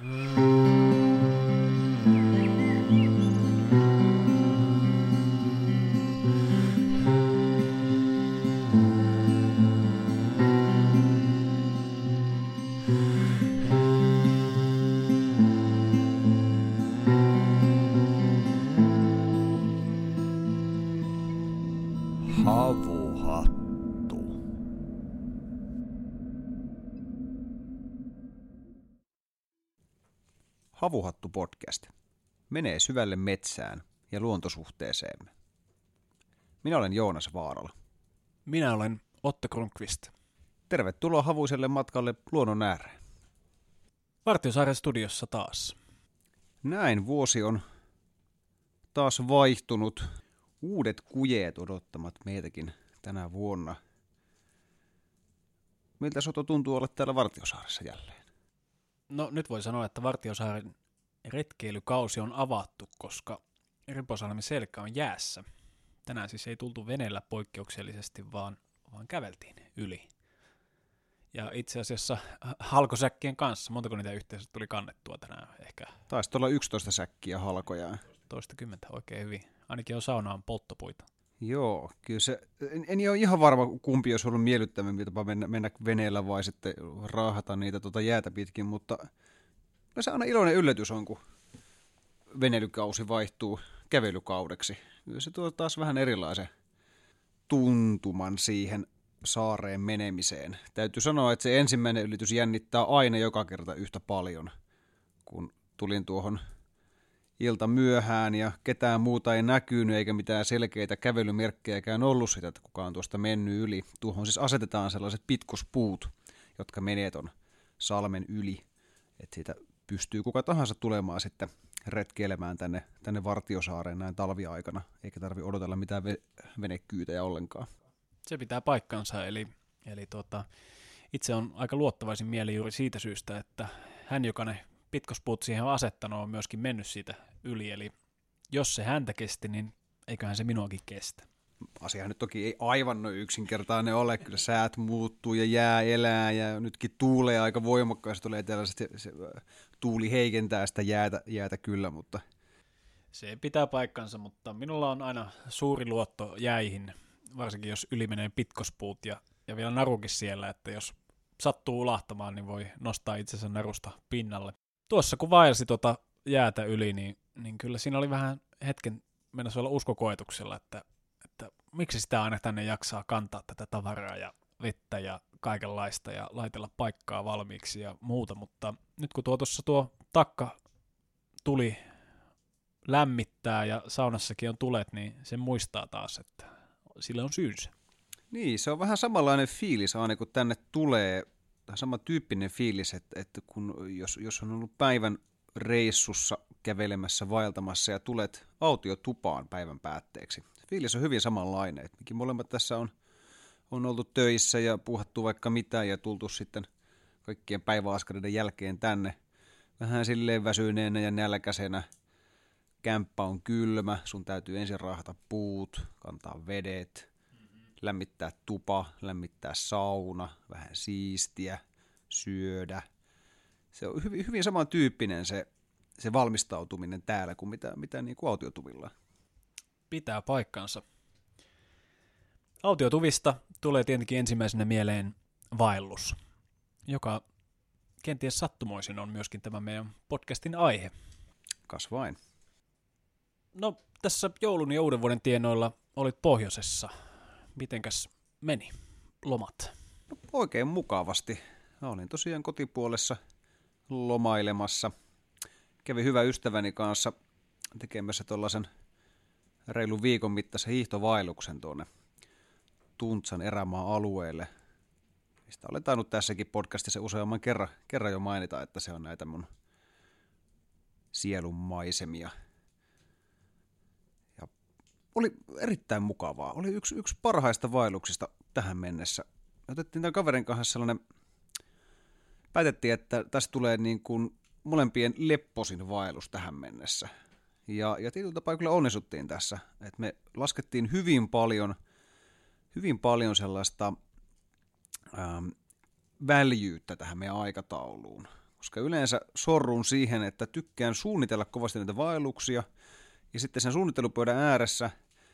Mm. Menee syvälle metsään ja luontosuhteeseemme. Minä olen Joonas Vaarala. Minä olen Otto Kronqvist. Tervetuloa havuiselle matkalle luonnon ääreen. Vartiosaaren studiossa taas. Näin vuosi on taas vaihtunut. Uudet kujeet odottamat meitäkin tänä vuonna. Miltä Soto tuntuu olla täällä Vartiosaaressa jälleen? No nyt voi sanoa, että Vartiosaaren retkeilykausi on avattu, koska Riposalmen selkä on jäässä. Tänään siis ei tultu veneellä poikkeuksellisesti, vaan, vaan käveltiin yli. Ja itse asiassa halkosäkkien kanssa, montako niitä yhteensä tuli kannettua tänään? Ehkä Taisi olla 11 säkkiä halkoja. toistakymmentä oikein hyvin. Ainakin on saunaan polttopuita. Joo, kyllä se, en, en ole ihan varma kumpi olisi ollut miellyttävämpi tapa mennä, mennä veneellä vai sitten raahata niitä tuota jäätä pitkin, mutta kyllä se aina iloinen yllätys on, kun veneilykausi vaihtuu kävelykaudeksi. Kyllä se tuo taas vähän erilaisen tuntuman siihen saareen menemiseen. Täytyy sanoa, että se ensimmäinen ylitys jännittää aina joka kerta yhtä paljon, kun tulin tuohon ilta myöhään ja ketään muuta ei näkynyt eikä mitään selkeitä kävelymerkkejäkään ollut sitä, että kukaan tuosta mennyt yli. Tuohon siis asetetaan sellaiset pitkospuut, jotka menee ton salmen yli, että siitä pystyy kuka tahansa tulemaan sitten retkeilemään tänne, tänne Vartiosaareen näin talviaikana, eikä tarvi odotella mitään ve- venekyytejä ollenkaan. Se pitää paikkansa, eli, eli tota, itse on aika luottavaisin mieli juuri siitä syystä, että hän, joka ne pitkospuut siihen on asettanut, on myöskin mennyt siitä yli, eli jos se häntä kesti, niin eiköhän se minuakin kestä. Asiahan nyt toki ei aivan noin yksinkertainen ole, kyllä säät muuttuu ja jää elää ja nytkin tuulee aika voimakkaasti, tulee tällaiset, se, se, tuuli heikentää sitä jäätä, jäätä kyllä, mutta Se pitää paikkansa, mutta minulla on aina suuri luotto jäihin, varsinkin jos yli menee pitkospuut ja, ja vielä narukin siellä, että jos sattuu ulahtamaan, niin voi nostaa itsensä narusta pinnalle. Tuossa kun vaelsi tuota jäätä yli, niin, niin kyllä siinä oli vähän hetken mennessä olla uskokoetuksella, että, että miksi sitä aina tänne jaksaa kantaa tätä tavaraa ja vettä ja kaikenlaista ja laitella paikkaa valmiiksi ja muuta, mutta nyt kun tuo tuossa tuo takka tuli lämmittää ja saunassakin on tulet, niin sen muistaa taas, että sillä on syynsä. Niin, se on vähän samanlainen fiilis aina kun tänne tulee, sama tyyppinen fiilis, että, että kun, jos, jos on ollut päivän reissussa kävelemässä, vaeltamassa ja tulet autiotupaan päivän päätteeksi. Fiilis on hyvin samanlainen. että molemmat tässä on, on oltu töissä ja puhattu vaikka mitä ja tultu sitten kaikkien päiväaskareiden jälkeen tänne vähän silleen väsyneenä ja nälkäisenä. Kämppä on kylmä, sun täytyy ensin raahata puut, kantaa vedet, lämmittää tupa, lämmittää sauna, vähän siistiä, syödä. Se on hyvin, hyvin samantyyppinen se, se valmistautuminen täällä kuin mitä, mitä niin kuin autiotuvilla. Pitää paikkansa. Autiotuvista tulee tietenkin ensimmäisenä mieleen vaellus, joka kenties sattumoisin on myöskin tämä meidän podcastin aihe. Kas vain. No, tässä joulun ja uuden vuoden tienoilla olit pohjoisessa. Mitenkäs meni lomat? No, oikein mukavasti. Mä olin tosiaan kotipuolessa lomailemassa. Kävin hyvä ystäväni kanssa tekemässä tuollaisen reilun viikon mittaisen hiihtovailuksen tuonne Tuntsan erämaa-alueelle. Mistä olen tainnut tässäkin podcastissa useamman kerran, kerran jo mainita, että se on näitä mun sielun maisemia. Ja oli erittäin mukavaa. Oli yksi, yksi parhaista vaelluksista tähän mennessä. Me otettiin tämän kaverin kanssa sellainen, päätettiin, että tästä tulee niin kuin molempien lepposin vaellus tähän mennessä. Ja, ja tietyllä tapaa kyllä onnistuttiin tässä, että me laskettiin hyvin paljon, hyvin paljon sellaista ähm, väljyyttä tähän meidän aikatauluun, koska yleensä sorrun siihen, että tykkään suunnitella kovasti näitä vaelluksia, ja sitten sen suunnittelupöydän ääressä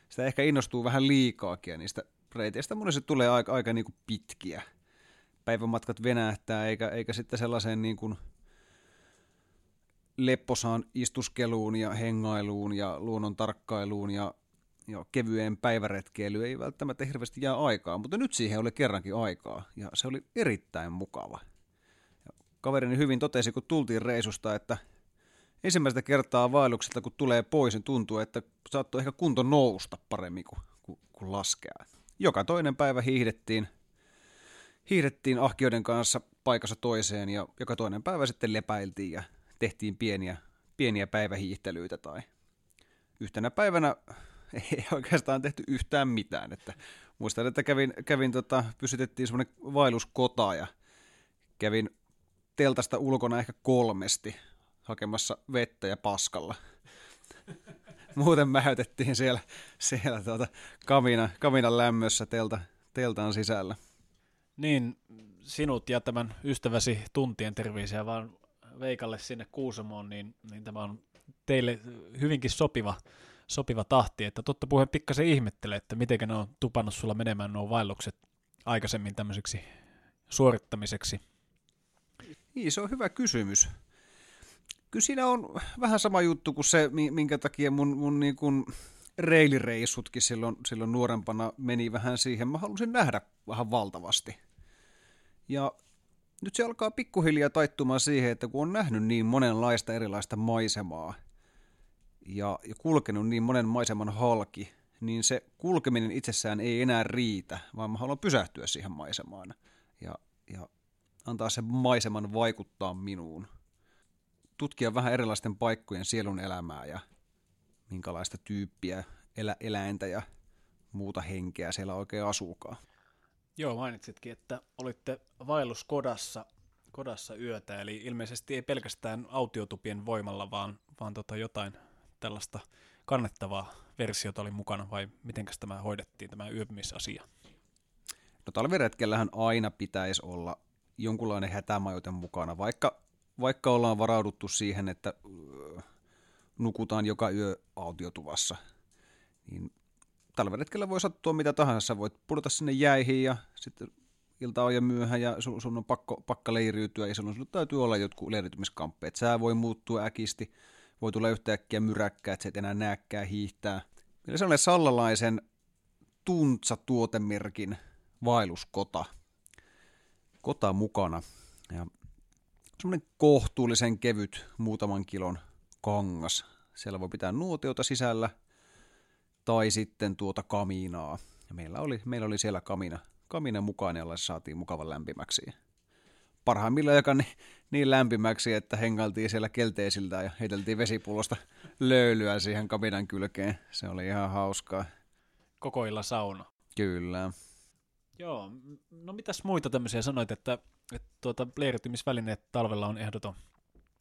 sitä ehkä innostuu vähän liikaakin, ja niistä reiteistä monesti tulee aika, aika niin kuin pitkiä. Päivämatkat venähtää, eikä, eikä sitten sellaiseen niin kuin lepposaan istuskeluun ja hengailuun ja luonnon tarkkailuun ja, ja kevyeen päiväretkeilyyn ei välttämättä hirveästi jää aikaa, mutta nyt siihen oli kerrankin aikaa ja se oli erittäin mukava. Ja kaverini hyvin totesi, kun tultiin reisusta, että ensimmäistä kertaa vaellukselta, kun tulee pois, niin tuntuu, että saattoi ehkä kunto nousta paremmin kuin, kuin, kuin laskea. Joka toinen päivä hiihdettiin, hiihdettiin ahkioiden kanssa paikassa toiseen ja joka toinen päivä sitten lepäiltiin ja tehtiin pieniä, pieniä päivähiihtelyitä tai yhtenä päivänä ei oikeastaan tehty yhtään mitään. Että muistan, että kävin, kävin tota, pysytettiin semmoinen vaelluskota ja kävin teltasta ulkona ehkä kolmesti hakemassa vettä ja paskalla. Muuten mäytettiin siellä, siellä tuota kamina, kaminan lämmössä telta, teltan sisällä. Niin, sinut ja tämän ystäväsi tuntien terveisiä vaan Veikalle sinne Kuusamoon, niin, niin tämä on teille hyvinkin sopiva, sopiva tahti. Että totta puheen pikkasen ihmettelee, että miten ne on tupannut sulla menemään nuo vaellukset aikaisemmin tämmöiseksi suorittamiseksi. Niin, se on hyvä kysymys. Kyllä siinä on vähän sama juttu kuin se, minkä takia mun, mun niin kuin reilireissutkin silloin, silloin nuorempana meni vähän siihen. Mä halusin nähdä vähän valtavasti. Ja nyt se alkaa pikkuhiljaa taittumaan siihen, että kun on nähnyt niin monenlaista erilaista maisemaa ja, ja kulkenut niin monen maiseman halki, niin se kulkeminen itsessään ei enää riitä, vaan mä haluan pysähtyä siihen maisemaan ja, ja antaa sen maiseman vaikuttaa minuun. Tutkia vähän erilaisten paikkojen sielun elämää ja minkälaista tyyppiä, elä, eläintä ja muuta henkeä siellä oikein asuukaan. Joo, mainitsitkin, että olitte vaelluskodassa kodassa yötä, eli ilmeisesti ei pelkästään autiotupien voimalla, vaan, vaan tota jotain tällaista kannettavaa versiota oli mukana, vai miten tämä hoidettiin, tämä yöpymisasia? No talviretkellähän aina pitäisi olla jonkunlainen hätämajoite mukana, vaikka, vaikka ollaan varauduttu siihen, että nukutaan joka yö autiotuvassa, niin talveretkellä voi sattua mitä tahansa. Sä voit pudota sinne jäihin ja sitten ilta on jo myöhä ja sun, sun on pakko, pakka leiriytyä ja silloin sun täytyy olla jotkut leiriytymiskamppeet. Sää voi muuttua äkisti, voi tulla yhtäkkiä myräkkää, että sä et enää näkään hiihtää. Se on sallalaisen Tuntsa-tuotemerkin vaelluskota. Kota mukana. Ja semmoinen kohtuullisen kevyt muutaman kilon kangas. Siellä voi pitää nuotiota sisällä – tai sitten tuota kaminaa. Ja meillä oli, meillä oli siellä kamina, kamina mukaan, jolla saatiin mukavan lämpimäksi. Parhaimmillaan joka niin lämpimäksi, että hengailtiin siellä kelteisiltä ja heiteltiin vesipullosta löylyä siihen kaminan kylkeen. Se oli ihan hauskaa. Koko illa sauna. Kyllä. Joo, no mitäs muita tämmöisiä sanoit, että, että tuota, leiriytymisvälineet talvella on ehdoton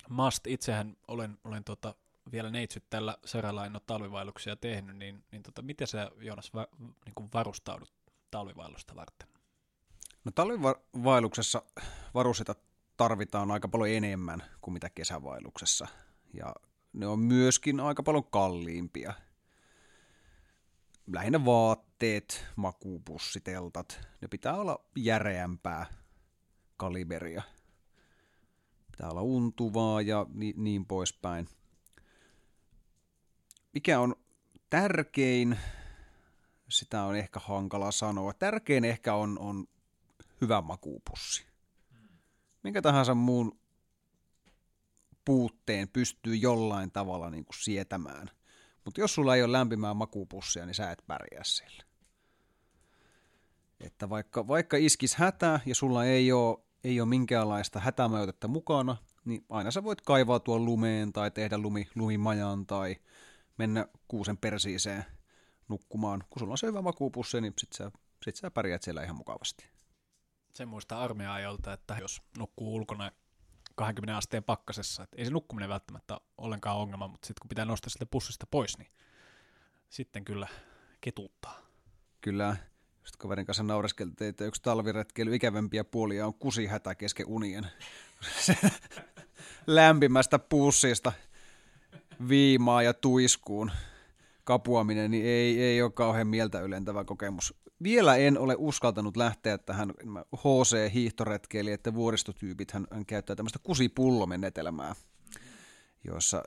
must. Itsehän olen, olen tuota, vielä neitsyt tällä saralla en ole talvivaelluksia tehnyt, niin, niin tota, miten sä Joonas va, niin kuin varustaudut talvivaellusta varten? No talvivaelluksessa varusteta tarvitaan aika paljon enemmän kuin mitä kesävaelluksessa. Ja ne on myöskin aika paljon kalliimpia. Lähinnä vaatteet, makuupussiteltat, ne pitää olla järeämpää kaliberia. Pitää olla untuvaa ja niin, niin poispäin mikä on tärkein, sitä on ehkä hankala sanoa. Tärkein ehkä on, on hyvä makuupussi. Minkä tahansa muun puutteen pystyy jollain tavalla niin kuin sietämään. Mutta jos sulla ei ole lämpimää makuupussia, niin sä et pärjää sillä. Että vaikka, vaikka iskis hätä ja sulla ei ole, ei ole minkäänlaista hätämajoitetta mukana, niin aina sä voit kaivaa tuon lumeen tai tehdä lumi, lumimajan tai mennä kuusen persiiseen nukkumaan. Kun sulla on se hyvä makuupussi, niin sit sä, sit sä pärjäät siellä ihan mukavasti. Se muistaa armeija-ajolta, että jos nukkuu ulkona 20 asteen pakkasessa, että ei se nukkuminen välttämättä ollenkaan ongelma, mutta sitten kun pitää nostaa sitä pussista pois, niin sitten kyllä ketuuttaa. Kyllä, sitten kaverin kanssa naureskeltiin, että yksi talviretkeily ikävämpiä puolia on kusihätä kesken unien. lämpimästä pussista viimaa ja tuiskuun kapuaminen, niin ei, ei ole kauhean mieltä ylentävä kokemus. Vielä en ole uskaltanut lähteä tähän HC-hiihtoretkeili, vuoristotyypit hän, hän käyttää tämmöistä kusipullomenetelmää, jossa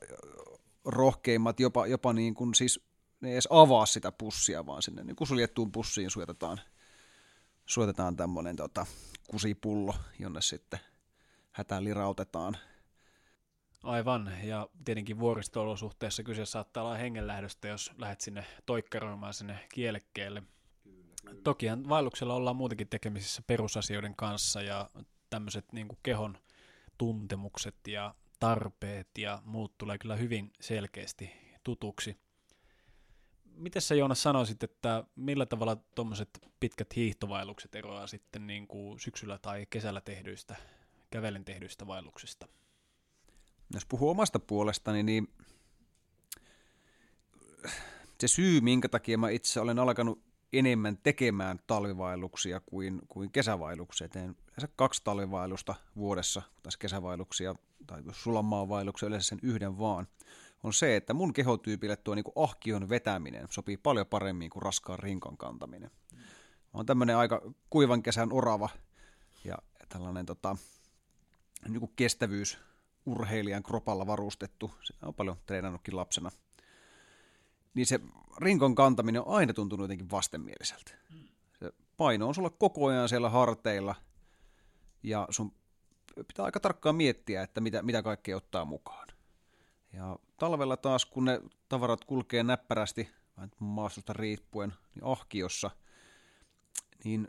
rohkeimmat jopa, jopa niin kuin siis ne ei edes avaa sitä pussia, vaan sinne niin kuin pussiin suotetaan, suotetaan tämmöinen tota, kusipullo, jonne sitten hätään lirautetaan. Aivan, ja tietenkin vuoristo-olosuhteessa kyse saattaa olla hengenlähdöstä, jos lähdet sinne toikkaroimaan sinne kielekkeelle. Tokihan vaelluksella ollaan muutenkin tekemisissä perusasioiden kanssa, ja tämmöiset niin kehon tuntemukset ja tarpeet ja muut tulee kyllä hyvin selkeästi tutuksi. Miten sä Joonas sanoisit, että millä tavalla tuommoiset pitkät hiihtovaellukset eroaa sitten niin kuin syksyllä tai kesällä tehdyistä, kävellen tehdyistä vaelluksista? Jos puhuu omasta puolestani, niin se syy, minkä takia mä itse olen alkanut enemmän tekemään talvivaelluksia kuin, kuin kesävaelluksia. Teen yleensä kaksi talvivaellusta vuodessa, tässä kesävaelluksia tai sulamaavaelluksia yleensä sen yhden vaan, on se, että mun kehotyypille tuo niin ahkion vetäminen sopii paljon paremmin kuin raskaan rinkan kantaminen. Mä oon tämmöinen aika kuivan kesän orava ja tällainen tota, niin kuin kestävyys urheilijan kropalla varustettu. Se on paljon treenannutkin lapsena. Niin se rinkon kantaminen on aina tuntunut jotenkin vastenmieliseltä. Se paino on sulla koko ajan siellä harteilla ja sun pitää aika tarkkaan miettiä, että mitä, mitä kaikkea ottaa mukaan. Ja talvella taas, kun ne tavarat kulkee näppärästi, maastosta riippuen, niin ahkiossa, niin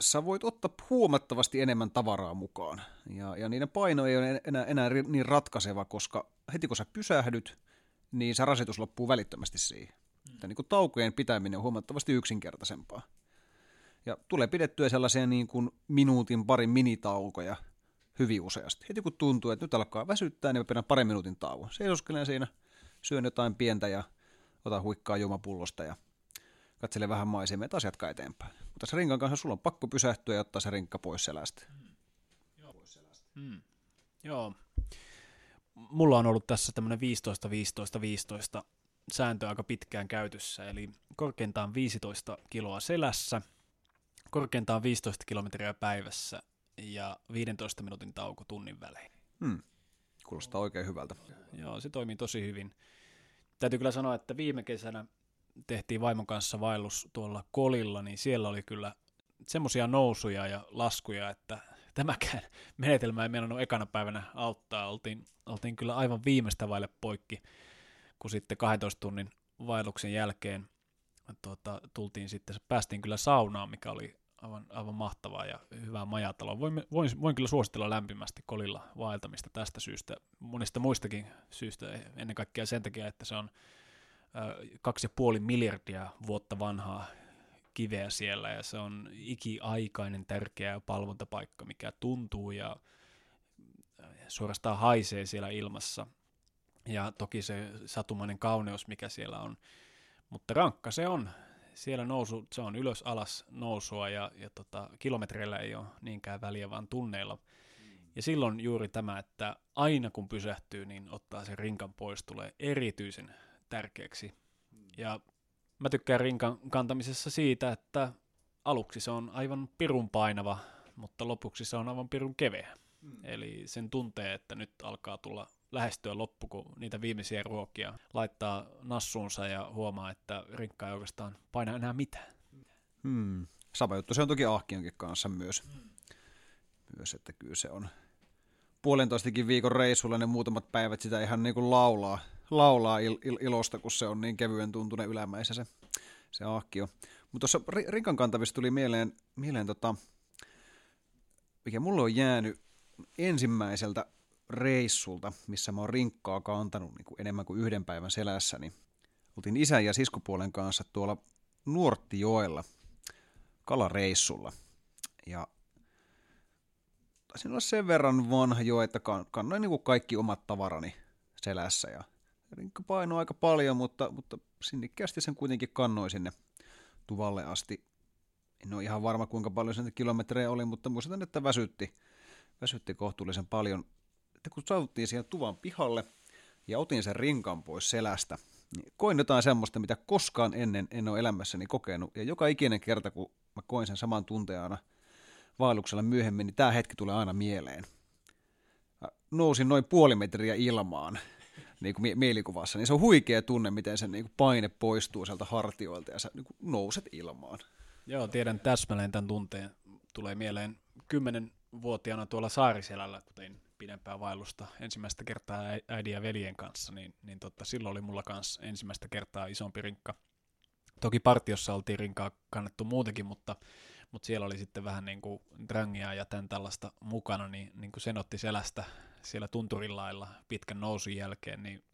sä voit ottaa huomattavasti enemmän tavaraa mukaan. Ja, ja niiden paino ei ole enää, enää niin ratkaiseva, koska heti kun sä pysähdyt, niin se rasitus loppuu välittömästi siihen. Mm. niin kuin taukojen pitäminen on huomattavasti yksinkertaisempaa. Ja tulee pidettyä sellaisia niin kuin minuutin parin minitaukoja hyvin useasti. Heti kun tuntuu, että nyt alkaa väsyttää, niin mä pidän parin minuutin tauon. Seisoskelen siinä, syön jotain pientä ja otan huikkaa juomapullosta ja katsele vähän maisemia, että asiat jatkaa eteenpäin. Mutta se rinkan kanssa sulla on pakko pysähtyä ja ottaa se rinkka pois selästä. Joo, pois selästä. Hmm. Joo. Mulla on ollut tässä tämmöinen 15-15-15 sääntö aika pitkään käytössä, eli korkeintaan 15 kiloa selässä, korkeintaan 15 kilometriä päivässä ja 15 minuutin tauko tunnin välein. Hmm. Kuulostaa oikein hyvältä. Joo, se toimii tosi hyvin. Täytyy kyllä sanoa, että viime kesänä tehtiin vaimon kanssa vaellus tuolla kolilla, niin siellä oli kyllä semmoisia nousuja ja laskuja, että tämäkään menetelmä ei meidän ekana päivänä auttaa. Oltiin, oltiin kyllä aivan viimeistä vaille poikki, kun sitten 12 tunnin vaelluksen jälkeen tuota, tultiin sitten, päästiin kyllä saunaan, mikä oli aivan, aivan mahtavaa ja hyvää majataloa. Voin, voin, voin kyllä suositella lämpimästi kolilla vaeltamista tästä syystä, monista muistakin syystä, ennen kaikkea sen takia, että se on kaksi ja puoli miljardia vuotta vanhaa kiveä siellä ja se on ikiaikainen tärkeä palvontapaikka, mikä tuntuu ja suorastaan haisee siellä ilmassa. Ja toki se satumainen kauneus, mikä siellä on. Mutta rankka se on. Siellä nousu, se on ylös alas nousua ja, ja tota, kilometreillä ei ole niinkään väliä, vaan tunneilla. Ja silloin juuri tämä, että aina kun pysähtyy, niin ottaa sen rinkan pois, tulee erityisen tärkeäksi. Ja mä tykkään rinkan kantamisessa siitä, että aluksi se on aivan pirun painava, mutta lopuksi se on aivan pirun keveä. Mm. Eli sen tuntee, että nyt alkaa tulla lähestyä loppu, kun niitä viimeisiä ruokia laittaa nassuunsa ja huomaa, että rinkka ei oikeastaan paina enää mitään. Hmm. Sama juttu se on toki Ahkionkin kanssa myös. Hmm. Myös, että kyllä se on puolentoistakin viikon reissulla ne muutamat päivät sitä ihan niin kuin laulaa, laulaa il, il, ilosta, kun se on niin kevyen tuntunen ylämäissä se, se ahkio. Mutta tuossa rinkan kantavissa tuli mieleen, mieleen tota, mikä mulle on jäänyt ensimmäiseltä reissulta, missä mä oon rinkkaa kantanut niin kuin enemmän kuin yhden päivän selässä, niin oltiin isän ja siskupuolen kanssa tuolla Nuorttijoella kalareissulla. Ja taisin olla sen verran vanha jo, että kannoin niin kuin kaikki omat tavarani selässä ja rinkka painoi aika paljon, mutta, mutta sinnikkäästi sen kuitenkin kannoi sinne tuvalle asti. En ole ihan varma kuinka paljon sen kilometrejä oli, mutta muistan, että väsytti, väsytti kohtuullisen paljon. Kun saavuttiin siihen tuvan pihalle ja otin sen rinkan pois selästä, niin koin jotain semmoista, mitä koskaan ennen en ole elämässäni kokenut. Ja joka ikinen kerta, kun mä koin sen saman tunteen aina vaelluksella myöhemmin, niin tämä hetki tulee aina mieleen. Mä nousin noin puoli metriä ilmaan niin kuin mielikuvassa, niin se on huikea tunne, miten se niin kuin paine poistuu sieltä hartioilta ja sä niin kuin nouset ilmaan. Joo, tiedän täsmälleen tämän tunteen. Tulee mieleen kymmenenvuotiaana tuolla Saariselällä, kun tein pidempää vaellusta ensimmäistä kertaa äidin ja veljen kanssa, niin, niin totta, silloin oli mulla kanssa ensimmäistä kertaa isompi rinkka. Toki partiossa oltiin rinkaa kannettu muutenkin, mutta, mutta siellä oli sitten vähän niin kuin drangia ja tämän tällaista mukana, niin, niin kuin sen otti selästä siellä tunturillailla pitkän nousun jälkeen, niin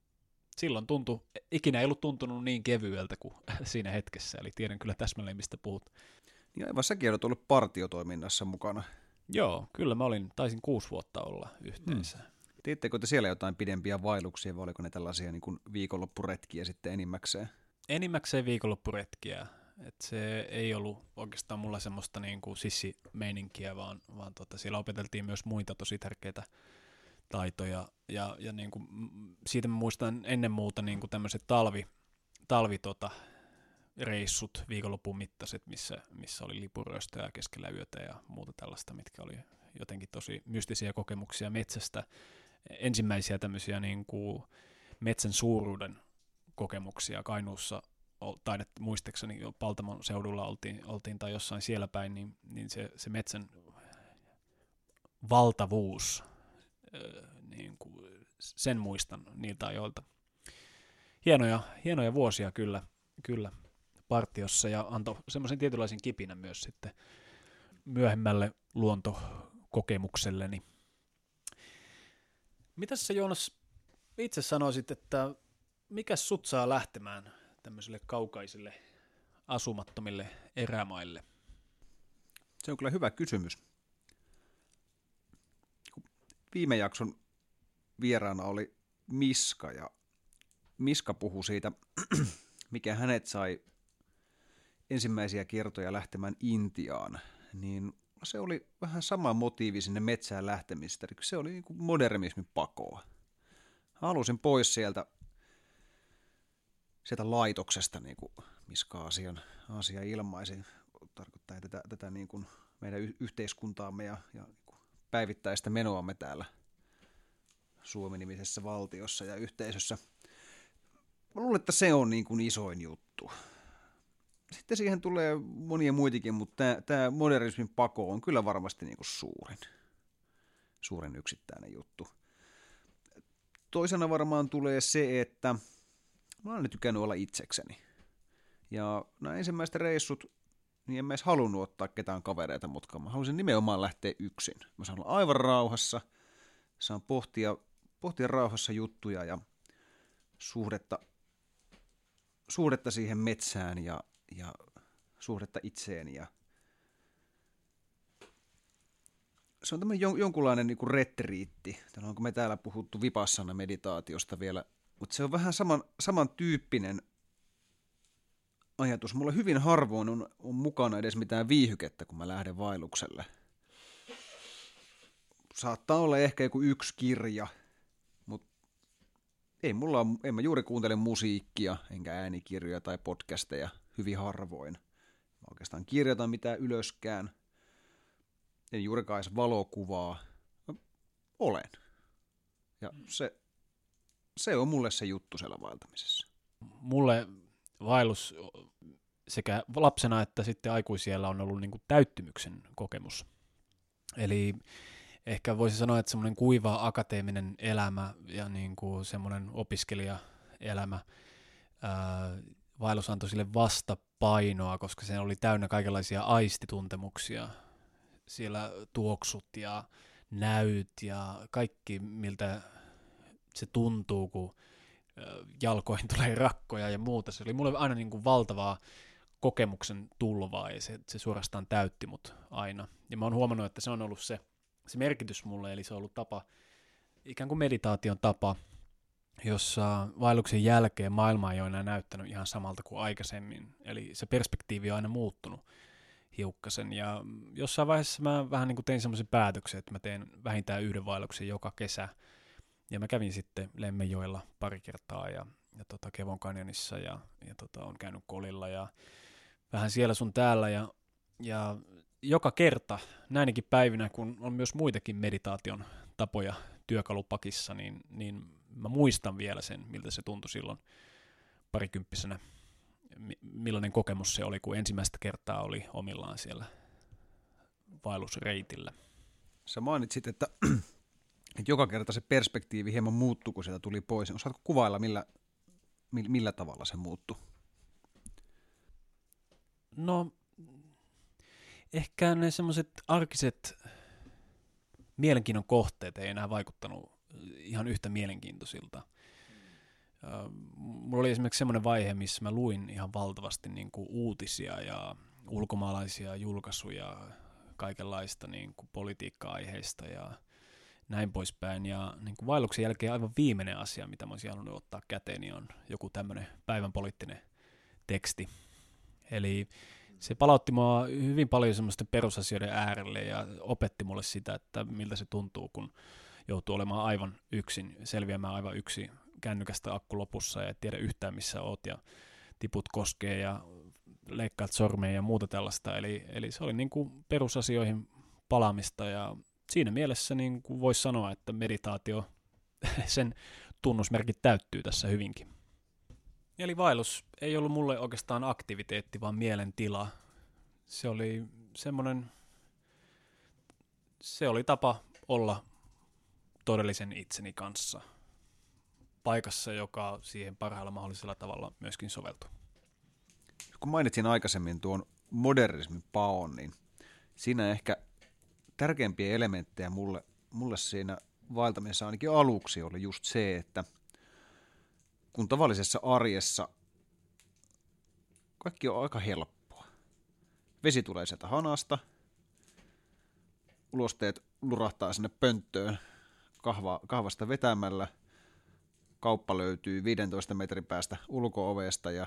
silloin tuntui, ikinä ei ollut tuntunut niin kevyeltä kuin siinä hetkessä, eli tiedän kyllä täsmälleen, mistä puhut. Ja aivan säkin olet ollut partiotoiminnassa mukana. Joo, kyllä mä olin, taisin kuusi vuotta olla yhteensä. Hmm. Tiittekö te siellä jotain pidempiä vaelluksia vai oliko ne tällaisia niin kuin viikonloppuretkiä sitten enimmäkseen? Enimmäkseen viikonloppuretkiä. Et se ei ollut oikeastaan mulla semmoista niin kuin sissimeininkiä, vaan, vaan tota, siellä opeteltiin myös muita tosi tärkeitä taitoja. Ja, ja niin kuin, siitä mä muistan ennen muuta niin kuin tämmöiset talvi, talvi tota, reissut, viikonlopun mittaiset, missä, missä oli lipuryöstöjä keskellä yötä ja muuta tällaista, mitkä oli jotenkin tosi mystisiä kokemuksia metsästä. Ensimmäisiä tämmöisiä niin kuin metsän suuruuden kokemuksia Kainuussa taidet muistekseni jo Paltamon seudulla oltiin, oltiin tai jossain siellä päin, niin, niin se, se metsän valtavuus, niin kuin sen muistan niiltä ajoilta. Hienoja, hienoja vuosia kyllä, kyllä partiossa ja antoi semmoisen tietynlaisen kipinän myös sitten myöhemmälle luontokokemukselleni. Mitä sä Joonas itse sanoisit, että mikä sut saa lähtemään tämmöisille kaukaisille asumattomille erämaille? Se on kyllä hyvä kysymys. Viime jakson vieraana oli Miska ja Miska puhui siitä, mikä hänet sai ensimmäisiä kertoja lähtemään Intiaan, niin se oli vähän sama motiivi sinne metsään lähtemistä. Se oli niin modernismin pakoa. Halusin pois sieltä, sieltä laitoksesta, niin kuin Miska asian, asia ilmaisi. Tarkoittaa tätä, tätä niin kuin meidän yhteiskuntaamme ja, ja niin päivittäistä menoamme täällä Suomi-nimisessä valtiossa ja yhteisössä. Mä luulen, että se on niin kuin isoin juttu sitten siihen tulee monia muitakin, mutta tämä modernismin pako on kyllä varmasti niin kuin suurin, suurin yksittäinen juttu. Toisena varmaan tulee se, että mä oon tykännyt olla itsekseni. Ja nämä ensimmäiset reissut, niin en mä edes halunnut ottaa ketään kavereita mutkaan. Mä halusin nimenomaan lähteä yksin. Mä saan olla aivan rauhassa, saan pohtia, pohtia rauhassa juttuja ja suhdetta, suhdetta siihen metsään ja, ja suhdetta itseen ja se on tämmöinen jon, jonkunlainen niin retriitti. Täällä onko me täällä puhuttu vipassana meditaatiosta vielä, mutta se on vähän saman, samantyyppinen ajatus. Mulla hyvin harvoin on, on mukana edes mitään viihykettä, kun mä lähden vaellukselle. Saattaa olla ehkä joku yksi kirja, mutta ei mulla, en mä juuri kuuntele musiikkia, enkä äänikirjoja tai podcasteja – hyvin harvoin. Mä oikeastaan kirjoitan mitään ylöskään. En juurikaan edes valokuvaa. Mä olen. Ja se, se on mulle se juttu siellä vaeltamisessa. Mulle vaellus sekä lapsena että sitten aikuisiellä on ollut niin kuin täyttymyksen kokemus. Eli ehkä voisi sanoa, että semmoinen kuiva akateeminen elämä ja niin kuin semmoinen opiskelijaelämä ää, vaellus antoi sille vastapainoa, koska se oli täynnä kaikenlaisia aistituntemuksia. Siellä tuoksut ja näyt ja kaikki, miltä se tuntuu, kun jalkoihin tulee rakkoja ja muuta. Se oli mulle aina niin kuin valtavaa kokemuksen tulvaa ja se, se suorastaan täytti mut aina. Ja mä oon huomannut, että se on ollut se, se merkitys mulle, eli se on ollut tapa, ikään kuin meditaation tapa jossa vaelluksen jälkeen maailma ei ole enää näyttänyt ihan samalta kuin aikaisemmin. Eli se perspektiivi on aina muuttunut hiukkasen. Ja jossain vaiheessa mä vähän niin kuin tein semmoisen päätöksen, että mä teen vähintään yhden vaelluksen joka kesä. Ja mä kävin sitten Lemmenjoella pari kertaa ja, ja tota Kevon Canyonissa ja, ja tota, on käynyt Kolilla ja vähän siellä sun täällä ja, ja joka kerta näinkin päivinä, kun on myös muitakin meditaation tapoja työkalupakissa, niin, niin mä muistan vielä sen, miltä se tuntui silloin parikymppisenä, millainen kokemus se oli, kun ensimmäistä kertaa oli omillaan siellä vaellusreitillä. Sä mainitsit, että, että joka kerta se perspektiivi hieman muuttuu, kun sieltä tuli pois. Osaatko kuvailla, millä, millä tavalla se muuttui? No, ehkä ne semmoiset arkiset mielenkiinnon kohteet ei enää vaikuttanut ihan yhtä mielenkiintoisilta. Mulla oli esimerkiksi semmoinen vaihe, missä mä luin ihan valtavasti niin kuin uutisia ja ulkomaalaisia julkaisuja kaikenlaista niin kuin politiikka-aiheista ja näin poispäin. Ja niin kuin vaelluksen jälkeen aivan viimeinen asia, mitä mä olisin halunnut ottaa käteen, niin on joku tämmöinen päivän poliittinen teksti. Eli se palautti mua hyvin paljon semmoisten perusasioiden äärelle ja opetti mulle sitä, että miltä se tuntuu, kun joutuu olemaan aivan yksin, selviämään aivan yksi kännykästä akku lopussa ja et tiedä yhtään missä oot ja tiput koskee ja leikkaat sormeja ja muuta tällaista. Eli, eli se oli niin kuin perusasioihin palaamista ja siinä mielessä niin kuin voisi sanoa, että meditaatio, sen tunnusmerkit täyttyy tässä hyvinkin. Eli vaellus ei ollut mulle oikeastaan aktiviteetti, vaan mielentila. Se oli semmoinen, se oli tapa olla todellisen itseni kanssa paikassa, joka siihen parhaalla mahdollisella tavalla myöskin soveltuu. Kun mainitsin aikaisemmin tuon modernismin paon, niin siinä ehkä tärkeimpiä elementtejä mulle, mulle siinä vaeltamisessa ainakin aluksi oli just se, että kun tavallisessa arjessa kaikki on aika helppoa. Vesi tulee sieltä hanasta, ulosteet lurahtaa sinne pönttöön kahva, kahvasta vetämällä, kauppa löytyy 15 metrin päästä ulkoovesta ja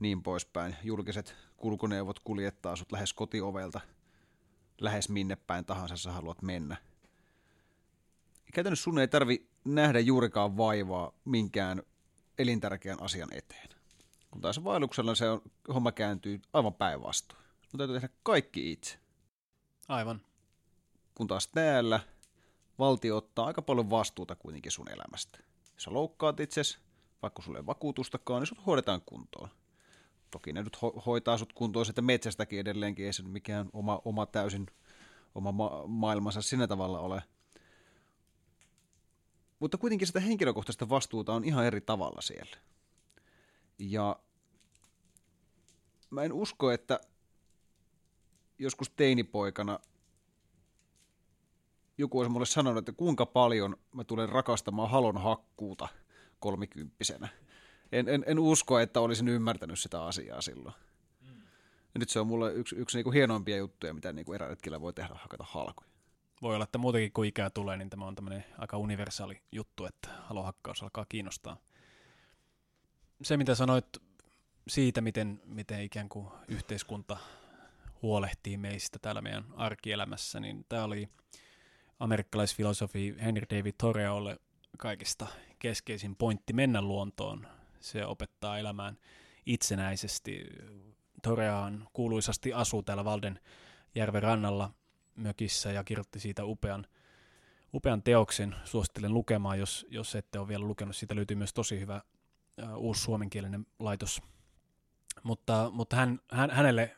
niin poispäin. Julkiset kulkuneuvot kuljettaa sut lähes kotiovelta, lähes minne päin tahansa sä haluat mennä. Käytännössä sun ei tarvi nähdä juurikaan vaivaa minkään elintärkeän asian eteen. Kun taas vaelluksella se on, homma kääntyy aivan päinvastoin. Sun täytyy tehdä kaikki itse. Aivan. Kun taas täällä valtio ottaa aika paljon vastuuta kuitenkin sun elämästä. Jos sä loukkaat itses, vaikka sulle ei vakuutustakaan, niin sut hoidetaan kuntoon. Toki ne nyt ho- hoitaa sut kuntoon sitten metsästäkin edelleenkin, ei se mikään oma, oma täysin oma ma- maailmansa sinä tavalla ole. Mutta kuitenkin sitä henkilökohtaista vastuuta on ihan eri tavalla siellä. Ja mä en usko, että joskus teinipoikana joku olisi mulle sanonut, että kuinka paljon mä tulen rakastamaan halon hakkuuta kolmikymppisenä. En, en, en usko, että olisin ymmärtänyt sitä asiaa silloin. Ja nyt se on mulle yksi, yksi niinku hienoimpia juttuja, mitä niinku eräretkillä voi tehdä, hakata halkoja. Voi olla, että muutenkin kun ikää tulee, niin tämä on tämmöinen aika universaali juttu, että halohakkaus alkaa kiinnostaa. Se, mitä sanoit siitä, miten, miten ikään kuin yhteiskunta huolehtii meistä täällä meidän arkielämässä, niin tämä oli amerikkalaisfilosofi Henry David Thoreaulle kaikista keskeisin pointti mennä luontoon. Se opettaa elämään itsenäisesti. Toreaan kuuluisasti asuu täällä Valden järven rannalla mökissä ja kirjoitti siitä upean, upean teoksen. Suosittelen lukemaan, jos, jos ette ole vielä lukenut. Siitä löytyy myös tosi hyvä uh, uusi suomenkielinen laitos. Mutta, mutta hän, hän, hänelle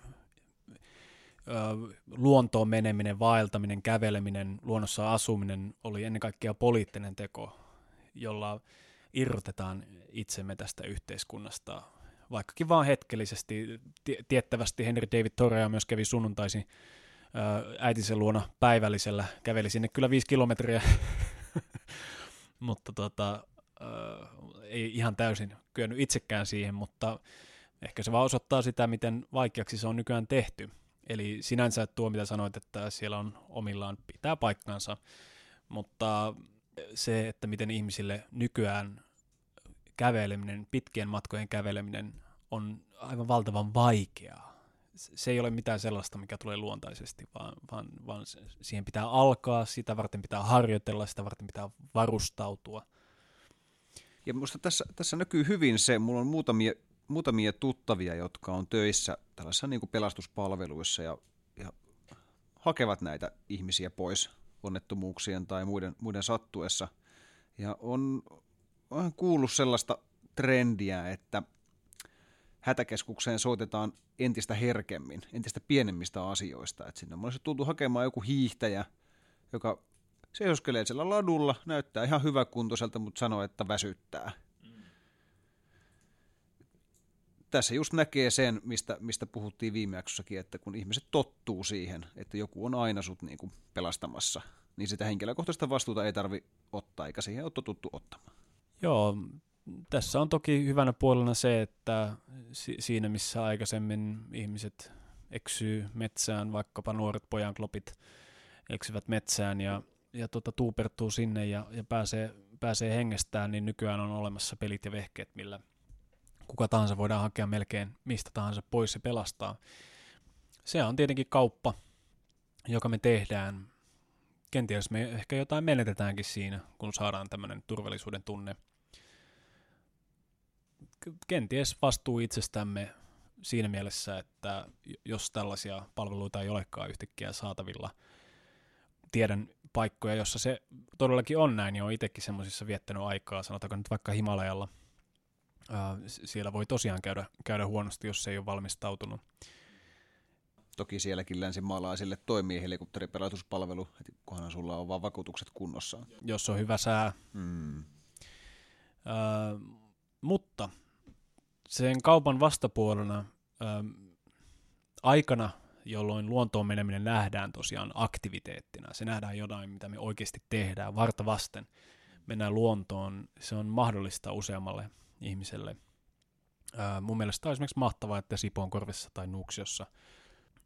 luontoon meneminen, vaeltaminen, käveleminen, luonnossa asuminen oli ennen kaikkea poliittinen teko, jolla irrotetaan itsemme tästä yhteiskunnasta, vaikkakin vaan hetkellisesti. Tiettävästi Henry David Thoreau myös kävi sunnuntaisin äitinsä luona päivällisellä, käveli sinne kyllä viisi kilometriä, mutta tota, ei ihan täysin kyennyt itsekään siihen, mutta ehkä se vaan osoittaa sitä, miten vaikeaksi se on nykyään tehty – Eli sinänsä tuo, mitä sanoit, että siellä on omillaan pitää paikkansa, mutta se, että miten ihmisille nykyään käveleminen, pitkien matkojen käveleminen on aivan valtavan vaikeaa. se ei ole mitään sellaista, mikä tulee luontaisesti, vaan, vaan, vaan siihen pitää alkaa, sitä varten pitää harjoitella, sitä varten pitää varustautua. Ja minusta tässä, tässä näkyy hyvin se, mulla on muutamia, muutamia tuttavia, jotka on töissä tällaisissa niin pelastuspalveluissa ja, ja hakevat näitä ihmisiä pois onnettomuuksien tai muiden, muiden sattuessa. Ja on, on kuullut sellaista trendiä, että hätäkeskukseen soitetaan entistä herkemmin, entistä pienemmistä asioista. Et sinne olisi tultu hakemaan joku hiihtäjä, joka seisoskelee siellä ladulla, näyttää ihan hyväkuntoiselta, mutta sanoo, että väsyttää. Mm. Tässä just näkee sen, mistä, mistä puhuttiin viime jaksossakin, että kun ihmiset tottuu siihen, että joku on aina sut niin kuin pelastamassa, niin sitä henkilökohtaista vastuuta ei tarvi ottaa, eikä siihen ole totuttu ottamaan. Joo, tässä on toki hyvänä puolena se, että siinä missä aikaisemmin ihmiset eksyy metsään, vaikkapa nuoret pojanklopit eksyvät metsään ja, ja tota, tuupertuu sinne ja, ja pääsee, pääsee hengestään, niin nykyään on olemassa pelit ja vehkeet, millä kuka tahansa voidaan hakea melkein mistä tahansa pois ja pelastaa. Se on tietenkin kauppa, joka me tehdään. Kenties me ehkä jotain menetetäänkin siinä, kun saadaan tämmöinen turvallisuuden tunne – kenties vastuu itsestämme siinä mielessä, että jos tällaisia palveluita ei olekaan yhtäkkiä saatavilla, tiedän paikkoja, jossa se todellakin on näin, niin on itsekin semmoisissa viettänyt aikaa, sanotaanko nyt vaikka Himalajalla. Siellä voi tosiaan käydä, käydä huonosti, jos se ei ole valmistautunut. Toki sielläkin länsimaalaisille toimii helikopteripelatuspalvelu, kunhan sulla on vaan vakuutukset kunnossa. Jos on hyvä sää. Mm. Ö, mutta sen kaupan vastapuolena ähm, aikana, jolloin luontoon meneminen nähdään tosiaan aktiviteettina, se nähdään jotain, mitä me oikeasti tehdään varta vasten, mennään luontoon, se on mahdollista useammalle ihmiselle. Äh, mun mielestä on esimerkiksi mahtavaa, että Sipoon korvissa tai Nuuksiossa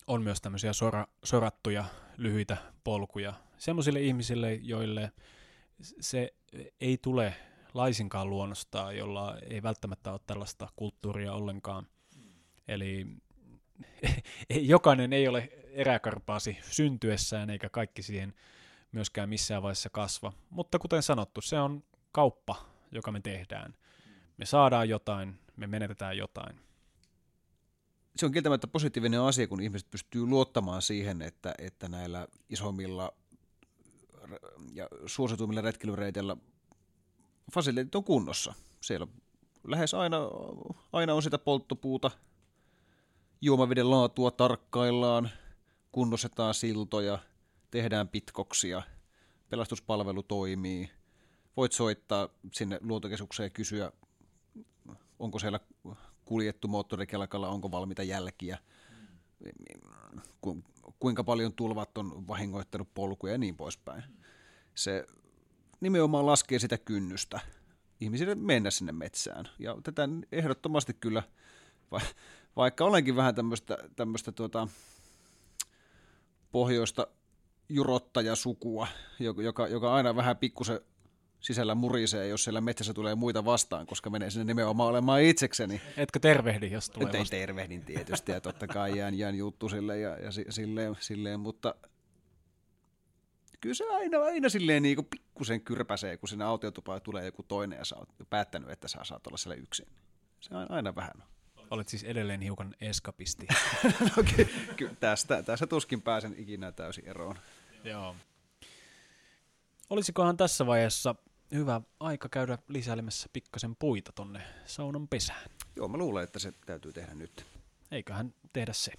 on myös tämmöisiä sora, sorattuja lyhyitä polkuja semmoisille ihmisille, joille se ei tule laisinkaan luonnosta, jolla ei välttämättä ole tällaista kulttuuria ollenkaan. Eli jokainen ei ole eräkarpaasi syntyessään, eikä kaikki siihen myöskään missään vaiheessa kasva. Mutta kuten sanottu, se on kauppa, joka me tehdään. Me saadaan jotain, me menetetään jotain. Se on kieltämättä positiivinen asia, kun ihmiset pystyy luottamaan siihen, että, että näillä isommilla ja suosituimmilla retkeilyreiteillä fasiliteetit on kunnossa. Siellä lähes aina, aina on sitä polttopuuta, juomaveden laatua tarkkaillaan, kunnostetaan siltoja, tehdään pitkoksia, pelastuspalvelu toimii. Voit soittaa sinne luontokeskukseen ja kysyä, onko siellä kuljettu moottorikelkalla, onko valmiita jälkiä, kuinka paljon tulvat on vahingoittanut polkuja ja niin poispäin. Se nimenomaan laskee sitä kynnystä ihmisille mennä sinne metsään. Ja tätä ehdottomasti kyllä, va, vaikka olenkin vähän tämmöistä, tämmöistä tuota, pohjoista jurottajasukua, joka, joka aina vähän pikkusen sisällä murisee, jos siellä metsässä tulee muita vastaan, koska menee sinne nimenomaan olemaan itsekseni. Etkö tervehdi, jos tulee vastaan? tervehdin tietysti, ja totta kai jään, jään juttu sille ja, ja silleen, silleen, mutta kyllä se aina, aina silleen niin kuin pikkusen kyrpäsee, kun sinne autiotupaan tulee joku toinen ja sä oot päättänyt, että sä saat olla siellä yksin. Se on aina vähän Olet siis edelleen hiukan eskapisti. no, okay. kyllä, tästä, tästä tuskin pääsen ikinä täysin eroon. Joo. Olisikohan tässä vaiheessa hyvä aika käydä lisäilemässä pikkasen puita tonne saunan pesään? Joo, mä luulen, että se täytyy tehdä nyt. Eiköhän tehdä se.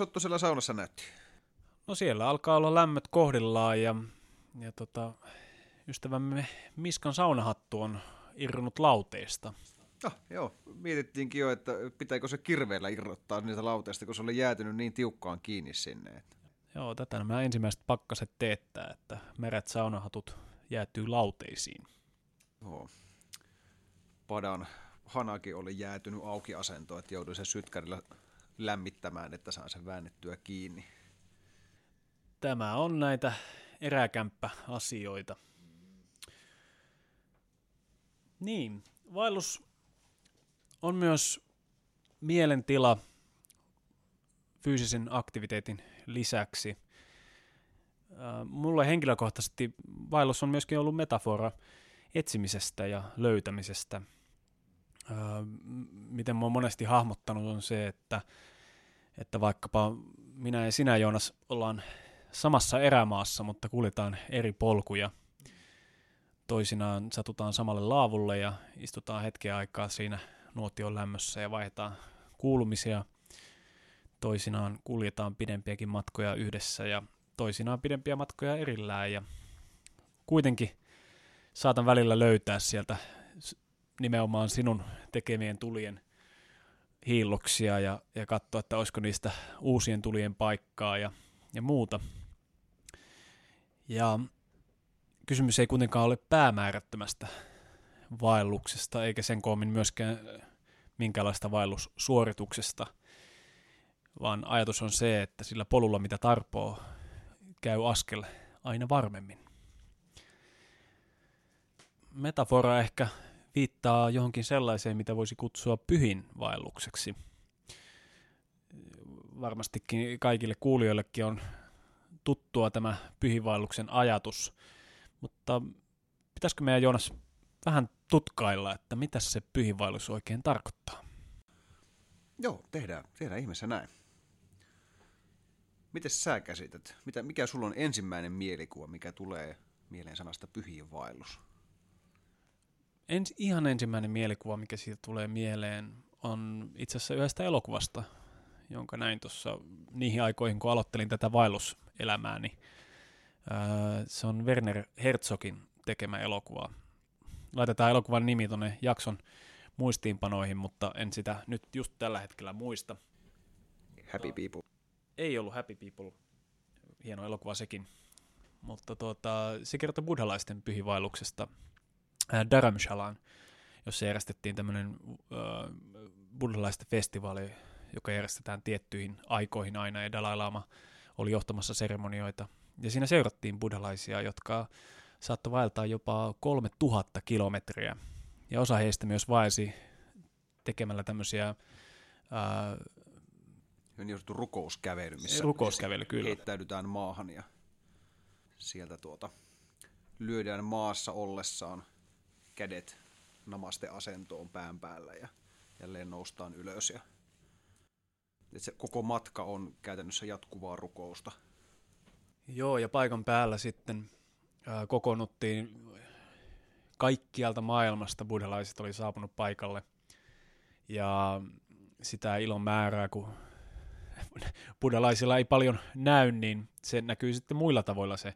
Sotto siellä saunassa näytti? No siellä alkaa olla lämmöt kohdillaan ja, ja tota, ystävämme Miskan saunahattu on irronnut lauteesta. Ah, joo, mietittiinkin jo, että pitääkö se kirveellä irrottaa niitä lauteista, kun se oli jäätynyt niin tiukkaan kiinni sinne. Että... Joo, tätä nämä ensimmäiset pakkaset teettää, että meret saunahatut jäätyy lauteisiin. Joo. Padan hanakin oli jäätynyt auki asento, että joutui sen sytkärillä lämmittämään, että saan sen väännettyä kiinni. Tämä on näitä eräkämppäasioita. Niin, vaellus on myös mielentila fyysisen aktiviteetin lisäksi. Mulle henkilökohtaisesti vaellus on myöskin ollut metafora etsimisestä ja löytämisestä. Miten mä oon monesti hahmottanut on se, että, että vaikkapa minä ja sinä Joonas ollaan samassa erämaassa, mutta kuljetaan eri polkuja. Toisinaan satutaan samalle laavulle ja istutaan hetken aikaa siinä nuotion lämmössä ja vaihdetaan kuulumisia. Toisinaan kuljetaan pidempiäkin matkoja yhdessä ja toisinaan pidempiä matkoja erillään ja kuitenkin saatan välillä löytää sieltä nimenomaan sinun tekemien tulien hiilloksia ja, ja katsoa, että olisiko niistä uusien tulien paikkaa ja, ja muuta. Ja kysymys ei kuitenkaan ole päämäärättömästä vaelluksesta, eikä sen koomin myöskään minkälaista vaellussuorituksesta, vaan ajatus on se, että sillä polulla mitä tarpoo, käy askel aina varmemmin. Metafora ehkä viittaa johonkin sellaiseen, mitä voisi kutsua pyhin vaellukseksi. Varmastikin kaikille kuulijoillekin on tuttua tämä pyhivaelluksen ajatus, mutta pitäisikö meidän Joonas vähän tutkailla, että mitä se pyhivaellus oikein tarkoittaa? Joo, tehdään, tehdään ihmeessä näin. Miten sä käsität? Mitä, mikä sulla on ensimmäinen mielikuva, mikä tulee mieleen sanasta pyhiinvaellus? Ens, ihan ensimmäinen mielikuva, mikä siitä tulee mieleen, on itse asiassa yhdestä elokuvasta, jonka näin tuossa niihin aikoihin, kun aloittelin tätä vaelluselämääni. Niin, se on Werner Herzogin tekemä elokuva. Laitetaan elokuvan nimi tuonne jakson muistiinpanoihin, mutta en sitä nyt just tällä hetkellä muista. Happy People. Ei ollut Happy People. Hieno elokuva sekin. Mutta tuota, se kertoo buddhalaisten pyhivailuksesta Dharamshalaan, jossa järjestettiin tämmöinen äh, buddhalaisten festivaali, joka järjestetään tiettyihin aikoihin aina, ja Dalai Lama oli johtamassa seremonioita. Ja siinä seurattiin buddhalaisia, jotka saattoi vaeltaa jopa 3000 kilometriä. Ja osa heistä myös vaelsi tekemällä tämmöisiä ää, niin sanottu rukouskävely, missä rukouskävely, kyllä. heittäydytään maahan ja sieltä tuota lyödään maassa ollessaan kädet namaste asentoon pään päällä ja jälleen noustaan ylös. Ja, että se koko matka on käytännössä jatkuvaa rukousta. Joo, ja paikan päällä sitten ää, kokoonnuttiin kaikkialta maailmasta buddhalaiset oli saapunut paikalle. Ja sitä ilon määrää, kun buddhalaisilla ei paljon näy, niin se näkyy sitten muilla tavoilla se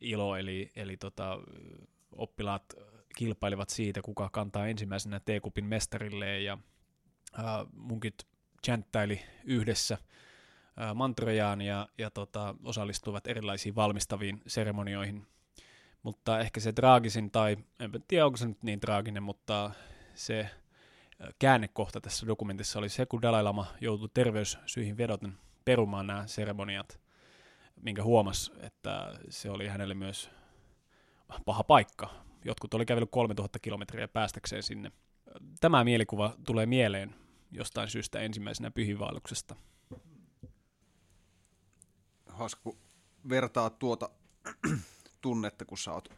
ilo, eli, eli tota, oppilaat kilpailivat siitä, kuka kantaa ensimmäisenä teekupin mestarille ja ää, munkit chanttaili yhdessä ää, mantrojaan ja, ja tota, osallistuivat erilaisiin valmistaviin seremonioihin. Mutta ehkä se traagisin, tai en tiedä onko se nyt niin traaginen, mutta se käännekohta tässä dokumentissa oli se, kun Dalai Lama joutui terveyssyihin vedoten perumaan nämä seremoniat, minkä huomasi, että se oli hänelle myös paha paikka. Jotkut oli kävellyt 3000 kilometriä päästäkseen sinne. Tämä mielikuva tulee mieleen jostain syystä ensimmäisenä pyhiinvaelluksesta. Hauska, kun vertaa tuota tunnetta, kun sä oot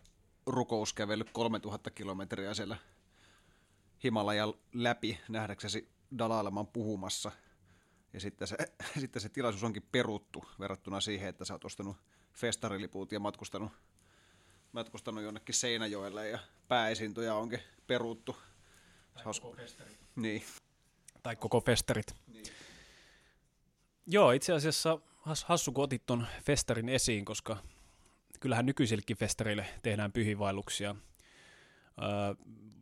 rukouskävellyt 3000 kilometriä siellä Himalajan läpi nähdäksesi Dalaileman puhumassa ja sitten se, sitten se tilaisuus onkin peruttu verrattuna siihen, että sä oot ostanut festariliput ja matkustanut, matkustanut jonnekin Seinäjoelle ja pääesiintoja onkin peruttu. Tai koko festarit. Niin. Tai koko festarit. Niin. Joo, itse asiassa hassu kun otit ton festarin esiin, koska kyllähän nykyisillekin festareille tehdään pyhivailuksia.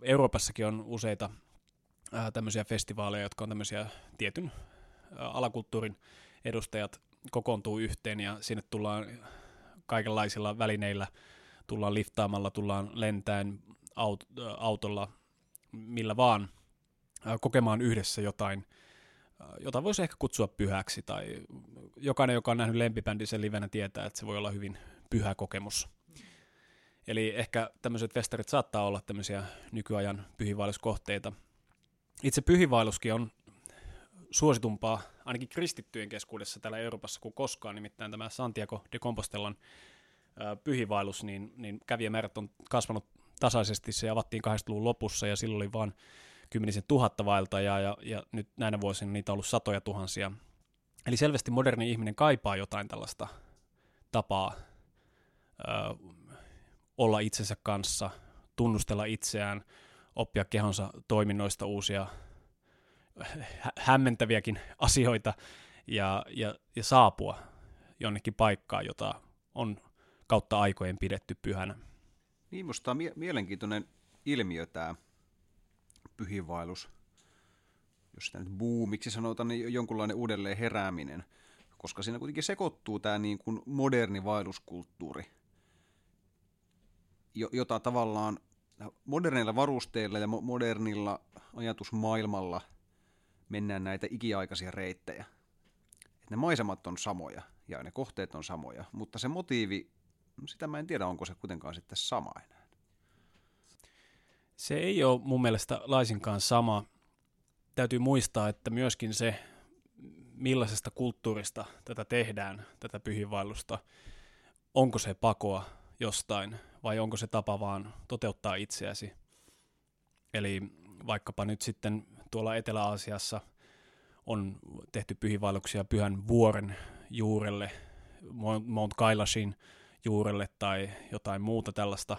Euroopassakin on useita tämmöisiä festivaaleja, jotka on tämmöisiä tietyn alakulttuurin edustajat kokoontuu yhteen ja sinne tullaan kaikenlaisilla välineillä, tullaan liftaamalla, tullaan lentäen aut- autolla, millä vaan kokemaan yhdessä jotain, jota voisi ehkä kutsua pyhäksi, tai jokainen, joka on nähnyt lempibändisen livenä, tietää, että se voi olla hyvin pyhä kokemus. Eli ehkä tämmöiset festarit saattaa olla tämmöisiä nykyajan pyhivailuskohteita. Itse pyhivailuskin on suositumpaa ainakin kristittyjen keskuudessa täällä Euroopassa kuin koskaan, nimittäin tämä Santiago de Compostellan pyhivailus, niin, niin kävijämäärät on kasvanut tasaisesti, se avattiin 80-luvun lopussa ja silloin oli vain kymmenisen tuhatta vaeltajaa ja, ja nyt näinä vuosina niitä on ollut satoja tuhansia. Eli selvästi moderni ihminen kaipaa jotain tällaista tapaa ö, olla itsensä kanssa, tunnustella itseään, oppia kehonsa toiminnoista uusia hä- hämmentäviäkin asioita ja, ja, ja saapua jonnekin paikkaan, jota on kautta aikojen pidetty pyhänä. Niin, musta on mie- mielenkiintoinen ilmiö tämä pyhivailus. Jos sitä nyt buumiksi sanotaan, niin jonkunlainen uudelleen herääminen. Koska siinä kuitenkin sekoittuu tämä niin kuin moderni vaelluskulttuuri, jota tavallaan modernilla varusteilla ja modernilla ajatusmaailmalla mennään näitä ikiaikaisia reittejä. Et ne maisemat on samoja ja ne kohteet on samoja, mutta se motiivi, sitä mä en tiedä, onko se kuitenkaan sitten sama enää. Se ei ole mun mielestä laisinkaan sama. Täytyy muistaa, että myöskin se, millaisesta kulttuurista tätä tehdään, tätä pyhiinvaellusta, onko se pakoa jostain vai onko se tapa vaan toteuttaa itseäsi. Eli vaikkapa nyt sitten tuolla Etelä-Aasiassa on tehty pyhiinvaelluksia pyhän vuoren juurelle, Mount Kailashin juurelle tai jotain muuta tällaista,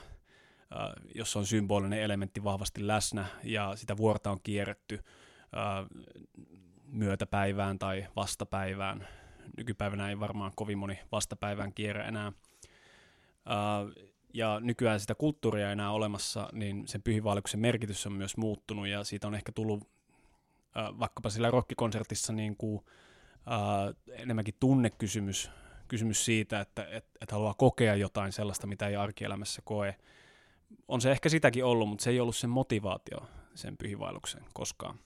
jossa on symbolinen elementti vahvasti läsnä ja sitä vuorta on kierretty myötäpäivään tai vastapäivään. Nykypäivänä ei varmaan kovin moni vastapäivään kierrä enää ja nykyään sitä kulttuuria enää olemassa, niin sen pyhiinvaelluksen merkitys on myös muuttunut ja siitä on ehkä tullut vaikkapa sillä rockikonsertissa niin kuin, enemmänkin tunnekysymys kysymys siitä, että et, et haluaa kokea jotain sellaista, mitä ei arkielämässä koe. On se ehkä sitäkin ollut, mutta se ei ollut sen motivaatio sen pyhiinvaelluksen koskaan.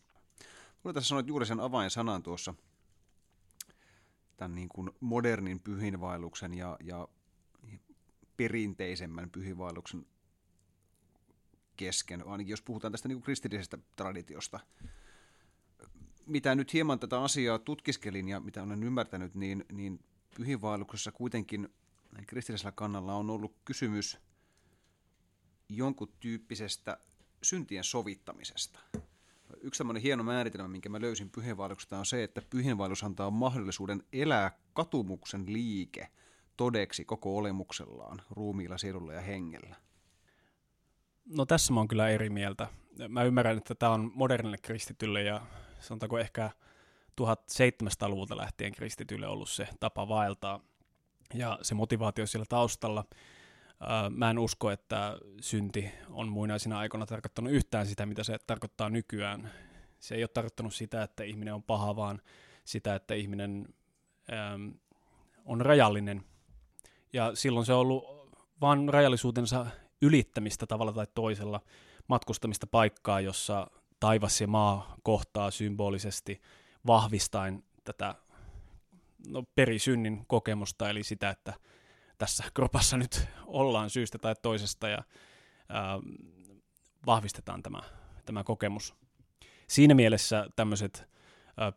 Mulla tässä sanoit juuri sen avainsanan tuossa, tämän niin kuin modernin pyhinvaelluksen ja, ja perinteisemmän pyhiinvaelluksen kesken, ainakin jos puhutaan tästä niin kuin kristillisestä traditiosta. Mitä nyt hieman tätä asiaa tutkiskelin ja mitä olen ymmärtänyt, niin, niin pyhiinvaelluksessa kuitenkin kristillisellä kannalla on ollut kysymys jonkun tyyppisestä syntien sovittamisesta. Yksi tämmöinen hieno määritelmä, minkä mä löysin pyhiinvaelluksesta, on se, että pyhiinvaellus antaa mahdollisuuden elää katumuksen liike – todeksi koko olemuksellaan, ruumiilla, sielulla ja hengellä? No tässä mä oon kyllä eri mieltä. Mä ymmärrän, että tämä on modernille kristitylle ja sanotaanko ehkä 1700-luvulta lähtien kristitylle ollut se tapa vaeltaa ja se motivaatio siellä taustalla. Mä en usko, että synti on muinaisina aikoina tarkoittanut yhtään sitä, mitä se tarkoittaa nykyään. Se ei ole tarkoittanut sitä, että ihminen on paha, vaan sitä, että ihminen on rajallinen ja silloin se on ollut vain rajallisuutensa ylittämistä tavalla tai toisella, matkustamista paikkaa, jossa taivas ja maa kohtaa symbolisesti vahvistaen tätä no, perisynnin kokemusta, eli sitä, että tässä kropassa nyt ollaan syystä tai toisesta ja ää, vahvistetaan tämä, tämä kokemus. Siinä mielessä tämmöiset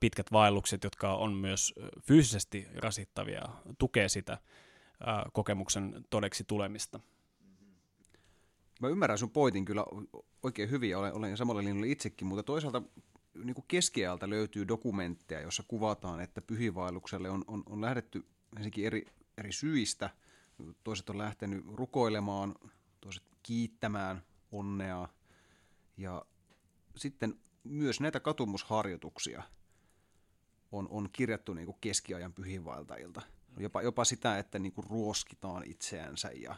pitkät vaellukset, jotka on myös fyysisesti rasittavia, tukee sitä kokemuksen todeksi tulemista. Mä ymmärrän sun pointin kyllä oikein hyvin, olen, olen samalla linjalla itsekin, mutta toisaalta niin kuin keskiajalta löytyy dokumentteja, jossa kuvataan, että pyhivaellukselle on, on, on lähdetty ensinnäkin eri, eri syistä. Toiset on lähtenyt rukoilemaan, toiset kiittämään onnea. Ja sitten myös näitä katumusharjoituksia on, on kirjattu niin kuin keskiajan pyhiinvaeltajilta. Jopa, jopa sitä, että niin kuin ruoskitaan itseänsä ja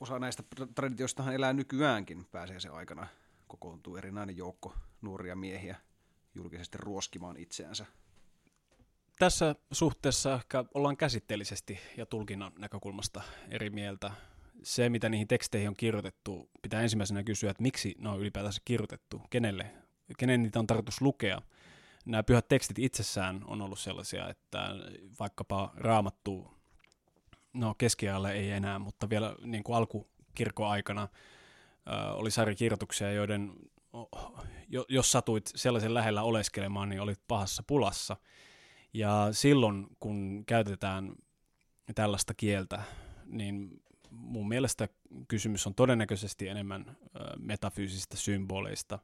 osa näistä traditioistahan elää nykyäänkin pääsee se aikana. Kokoontuu erinäinen joukko nuoria miehiä julkisesti ruoskimaan itseänsä. Tässä suhteessa ehkä ollaan käsitteellisesti ja tulkinnan näkökulmasta eri mieltä. Se, mitä niihin teksteihin on kirjoitettu, pitää ensimmäisenä kysyä, että miksi ne on ylipäätänsä kirjoitettu, kenelle, kenen niitä on tarkoitus lukea. Nämä pyhät tekstit itsessään on ollut sellaisia, että vaikkapa raamattu no keskiajalle ei enää, mutta vielä niin kuin alkukirkoaikana äh, oli sarjakirjoituksia, joiden jos satuit sellaisen lähellä oleskelemaan, niin olit pahassa pulassa. Ja silloin, kun käytetään tällaista kieltä, niin mun mielestä kysymys on todennäköisesti enemmän metafyysisistä symboleista.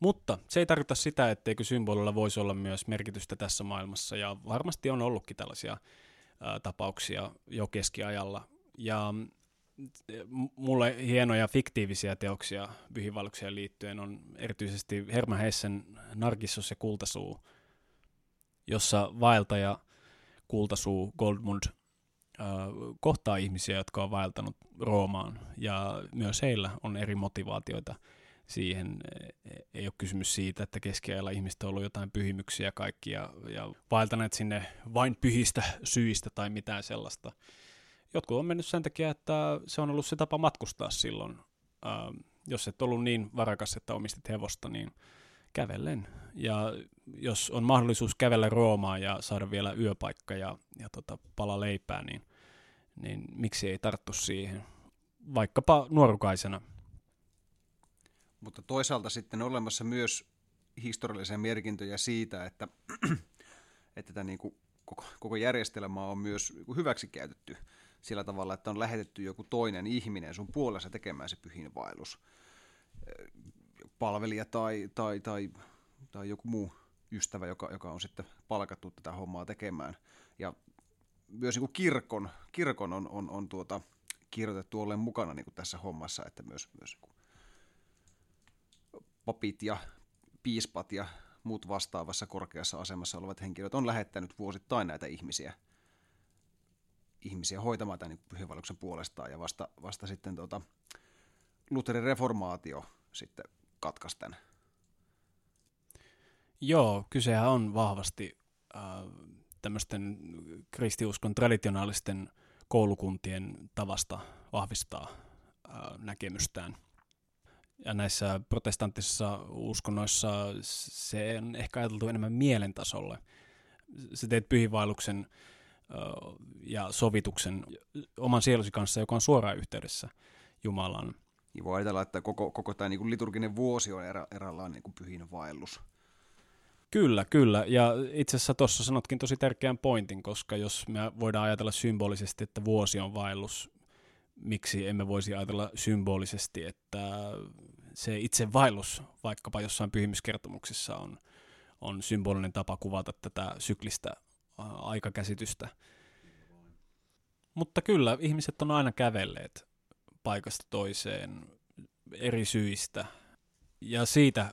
Mutta se ei tarkoita sitä, etteikö symbolilla voisi olla myös merkitystä tässä maailmassa, ja varmasti on ollutkin tällaisia tapauksia jo keskiajalla. Ja mulle hienoja fiktiivisiä teoksia pyhiinvaellukseen liittyen on erityisesti Herman Hessen Narkissus ja Kultasuu, jossa vaeltaja Kultasuu Goldmund äh, kohtaa ihmisiä, jotka on vaeltanut Roomaan, ja myös heillä on eri motivaatioita siihen. Ei ole kysymys siitä, että keskiajalla ihmiset on ollut jotain pyhimyksiä kaikki ja vaeltaneet sinne vain pyhistä syistä tai mitään sellaista. Jotkut on mennyt sen takia, että se on ollut se tapa matkustaa silloin. Ähm, jos et ollut niin varakas, että omistit hevosta, niin kävellen. Ja jos on mahdollisuus kävellä Roomaan ja saada vielä yöpaikka ja, ja tota, pala leipää, niin, niin miksi ei tarttu siihen? Vaikkapa nuorukaisena – mutta toisaalta sitten on olemassa myös historiallisia merkintöjä siitä, että, että tämä niin kuin koko, koko järjestelmä on myös hyväksi käytetty sillä tavalla, että on lähetetty joku toinen ihminen sun puolessa tekemään se pyhinvaellus. Palvelija tai, tai, tai, tai joku muu ystävä, joka, joka on sitten palkattu tätä hommaa tekemään. Ja myös niin kuin kirkon, kirkon on, on, on tuota, kirjoitettu ollen mukana niin kuin tässä hommassa, että myös, myös niin papit ja piispat ja muut vastaavassa korkeassa asemassa olevat henkilöt on lähettänyt vuosittain näitä ihmisiä, ihmisiä hoitamaan tämän pyhävaluksen puolestaan ja vasta, vasta sitten tota, Lutherin reformaatio sitten katkaisten. Joo, kysehän on vahvasti äh, tämmöisten kristiuskon traditionaalisten koulukuntien tavasta vahvistaa äh, näkemystään ja näissä protestanttisissa uskonnoissa se on ehkä ajateltu enemmän mielentasolle. Sä teet pyhiinvaelluksen ja sovituksen oman sielusi kanssa, joka on suoraan yhteydessä Jumalaan. Niin voi ajatella, että koko, koko tämä niin kuin liturginen vuosi on erä, eräänlainen niin kuin pyhin vaellus. Kyllä, kyllä. Ja itse asiassa tuossa sanotkin tosi tärkeän pointin, koska jos me voidaan ajatella symbolisesti, että vuosi on vaellus, miksi emme voisi ajatella symbolisesti, että se itse vaellus vaikkapa jossain pyhimyskertomuksissa on, on symbolinen tapa kuvata tätä syklistä aikakäsitystä. Mutta kyllä, ihmiset on aina kävelleet paikasta toiseen eri syistä. Ja siitä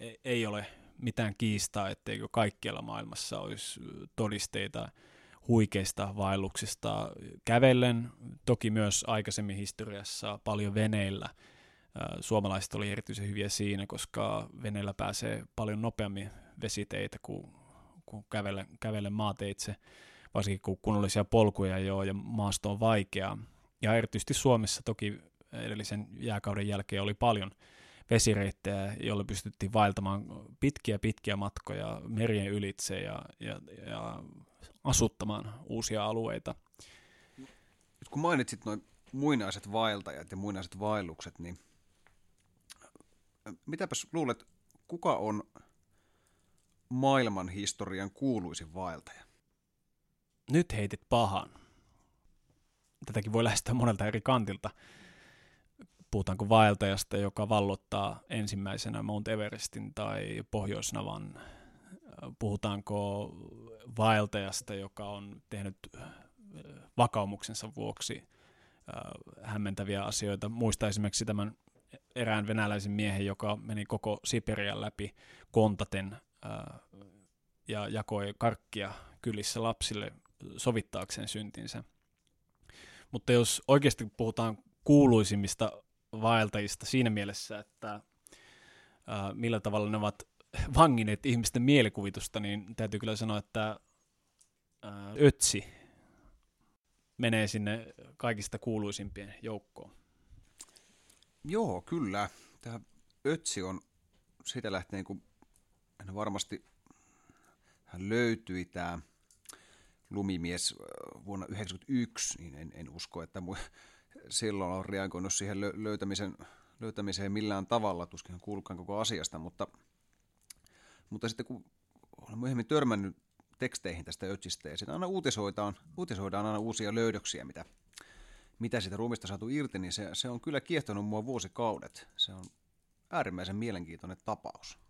e-, ei ole mitään kiistaa, etteikö kaikkialla maailmassa olisi todisteita huikeista vaelluksista kävellen, toki myös aikaisemmin historiassa paljon veneillä. Suomalaiset oli erityisen hyviä siinä, koska veneellä pääsee paljon nopeammin vesiteitä kuin, kuin kävelle, kävelle maateitse, varsinkin kun kunnollisia polkuja jo ja maasto on vaikeaa. Ja erityisesti Suomessa toki edellisen jääkauden jälkeen oli paljon vesireittejä, joilla pystyttiin vaeltamaan pitkiä pitkiä matkoja merien ylitse ja, ja, ja asuttamaan uusia alueita. Nyt kun mainitsit noin muinaiset vaeltajat ja muinaiset vaellukset, niin mitäpäs luulet, kuka on maailman historian kuuluisin vaeltaja? Nyt heitit pahan. Tätäkin voi lähestyä monelta eri kantilta. puhutaanko vaeltajasta, joka vallottaa ensimmäisenä Mount Everestin tai Pohjoisnavan, puhutaanko vaeltajasta, joka on tehnyt vakaumuksensa vuoksi hämmentäviä asioita. Muista esimerkiksi tämän erään venäläisen miehen, joka meni koko Siperian läpi kontaten ja jakoi karkkia kylissä lapsille sovittaakseen syntinsä. Mutta jos oikeasti puhutaan kuuluisimmista vaeltajista siinä mielessä, että millä tavalla ne ovat vangineet ihmisten mielikuvitusta, niin täytyy kyllä sanoa, että Ötsi menee sinne kaikista kuuluisimpien joukkoon. Joo, kyllä. Tämä Ötsi on siitä lähtien, kun varmasti hän löytyi tämä lumimies vuonna 1991, niin en, en usko, että mu- silloin on reagoinut siihen löytämisen, löytämiseen millään tavalla, tuskin kuulkaan koko asiasta, mutta, mutta sitten kun olen myöhemmin törmännyt teksteihin tästä Ötsistä, ja sitten aina uutisoidaan, uutisoidaan aina uusia löydöksiä, mitä, mitä sitä ruumista saatu irti, niin se, se on kyllä kiehtonut mua vuosikaudet. Se on äärimmäisen mielenkiintoinen tapaus.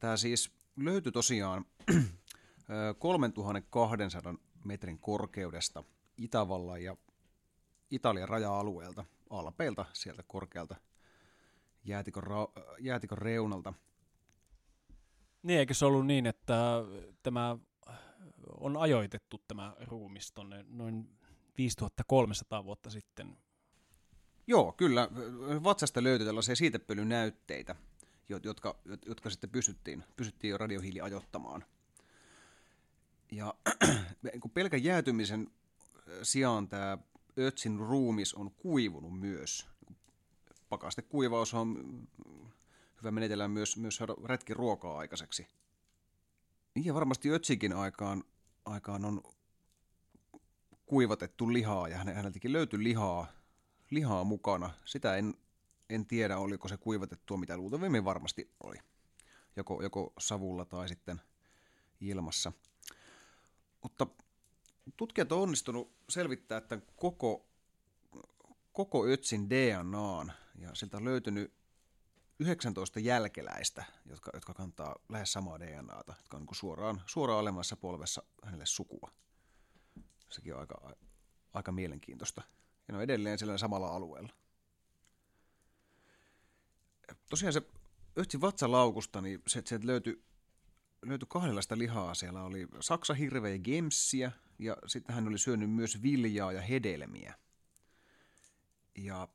Tämä siis löytyi tosiaan 3200 metrin korkeudesta Itävallan ja Italian raja-alueelta, Alpeilta, sieltä korkealta jäätikon, ra- jäätikon reunalta. Niin, eikö se ollut niin, että tämä on ajoitettu tämä ruumis tuonne noin 5300 vuotta sitten? Joo, kyllä. Vatsasta löytyi tällaisia siitepölynäytteitä, jotka, jotka sitten pysyttiin, pysyttiin jo radiohiili ajottamaan. Ja kun pelkän jäätymisen sijaan tämä Ötsin ruumis on kuivunut myös. Pakastekuivaus on hyvä menetellä myös, myös saada retki ruokaa aikaiseksi. Ja varmasti Ötsikin aikaan, aikaan on kuivatettu lihaa ja häneltäkin löytyi lihaa, lihaa mukana. Sitä en, en tiedä, oliko se kuivatettua, mitä luultavimmin varmasti oli. Joko, joko savulla tai sitten ilmassa. Mutta tutkijat on onnistunut selvittää että koko, koko Ötsin DNAn ja siltä on löytynyt 19 jälkeläistä, jotka, jotka kantaa lähes samaa DNAta, jotka on niin suoraan, suoraan alemmassa polvessa hänelle sukua. Sekin on aika, aika mielenkiintoista. Ja ne on edelleen sillä samalla alueella. Tosiaan se Ötsin vatsalaukusta, niin se, se löytyi löytyi kahdenlaista lihaa. Siellä oli Saksa hirveä gemssiä ja sitten hän oli syönyt myös viljaa ja hedelmiä. Ja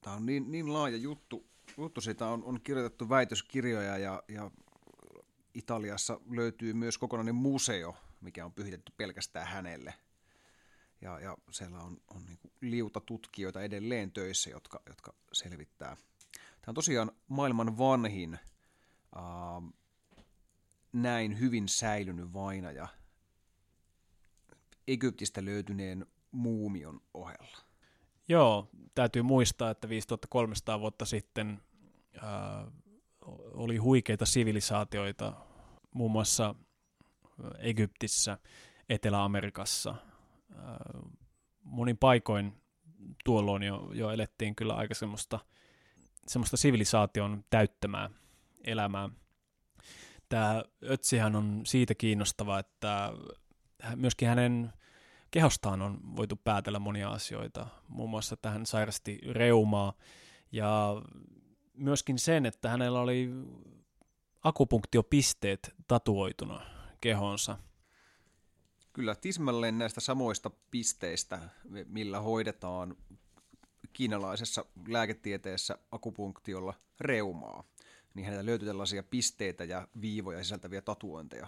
tämä on niin, niin laaja juttu. juttu. Siitä on, on kirjoitettu väitöskirjoja ja, ja Italiassa löytyy myös kokonainen museo, mikä on pyhitetty pelkästään hänelle. Ja, ja siellä on, on niin liuta tutkijoita edelleen töissä, jotka, jotka selvittää. Tämä on tosiaan maailman vanhin – uh, näin hyvin säilynyt vainaja Egyptistä löytyneen muumion ohella. Joo, täytyy muistaa, että 5300 vuotta sitten äh, oli huikeita sivilisaatioita muun muassa Egyptissä, Etelä-Amerikassa. Monin paikoin tuolloin jo, jo elettiin kyllä aika semmoista, semmoista sivilisaation täyttämää elämää. Tämä Ötsihän on siitä kiinnostava, että myöskin hänen kehostaan on voitu päätellä monia asioita, muun muassa, että hän sairasti reumaa ja myöskin sen, että hänellä oli akupunktiopisteet tatuoituna kehonsa. Kyllä, tismalleen näistä samoista pisteistä, millä hoidetaan kiinalaisessa lääketieteessä akupunktiolla reumaa niin hänellä löytyi tällaisia pisteitä ja viivoja sisältäviä tatuointeja.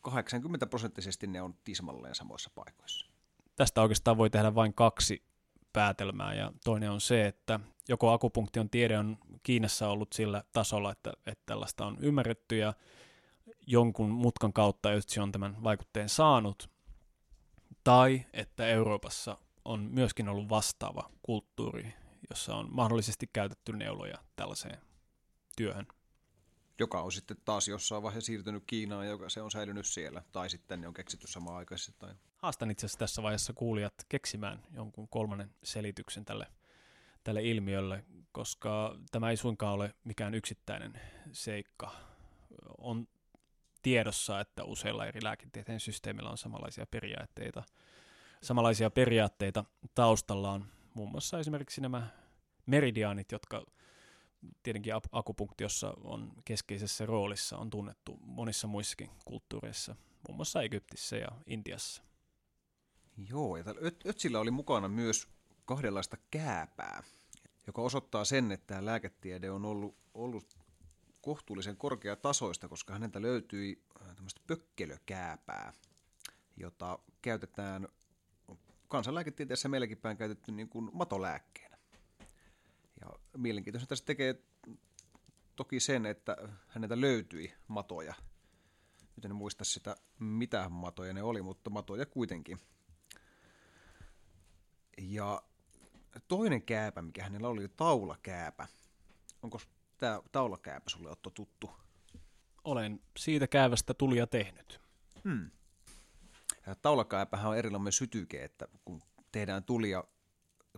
80 prosenttisesti ne on tismalleen samoissa paikoissa. Tästä oikeastaan voi tehdä vain kaksi päätelmää, ja toinen on se, että joko akupunktion tiede on Kiinassa ollut sillä tasolla, että, että tällaista on ymmärretty, ja jonkun mutkan kautta se on tämän vaikutteen saanut, tai että Euroopassa on myöskin ollut vastaava kulttuuri, jossa on mahdollisesti käytetty neuloja tällaiseen työhön. joka on sitten taas jossain vaiheessa siirtynyt Kiinaan, joka se on säilynyt siellä, tai sitten ne on keksitty samaan aikaisesti. Tai... Haastan itse asiassa tässä vaiheessa kuulijat keksimään jonkun kolmannen selityksen tälle, tälle ilmiölle, koska tämä ei suinkaan ole mikään yksittäinen seikka. On tiedossa, että useilla eri lääketieteen systeemillä on samanlaisia periaatteita. Samanlaisia periaatteita taustalla on muun muassa esimerkiksi nämä meridiaanit, jotka tietenkin akupunktiossa on keskeisessä roolissa, on tunnettu monissa muissakin kulttuureissa, muun muassa Egyptissä ja Intiassa. Joo, ja Ötsillä oli mukana myös kahdenlaista kääpää, joka osoittaa sen, että lääketiede on ollut, ollut kohtuullisen korkeatasoista, koska häneltä löytyi äh, tämmöistä pökkelökääpää, jota käytetään kansanlääketieteessä meilläkin päin käytetty niin kuin matolääkkeenä. Ja mielenkiintoista tässä tekee toki sen, että häneltä löytyi matoja. Nyt en muista sitä, mitä matoja ne oli, mutta matoja kuitenkin. Ja toinen kääpä, mikä hänellä oli, oli taulakääpä. Onko tämä taulakääpä sulle Otto tuttu? Olen siitä käävästä tulia tehnyt. Hmm. Taulakääpähän on erilainen sytyke, että kun tehdään tulia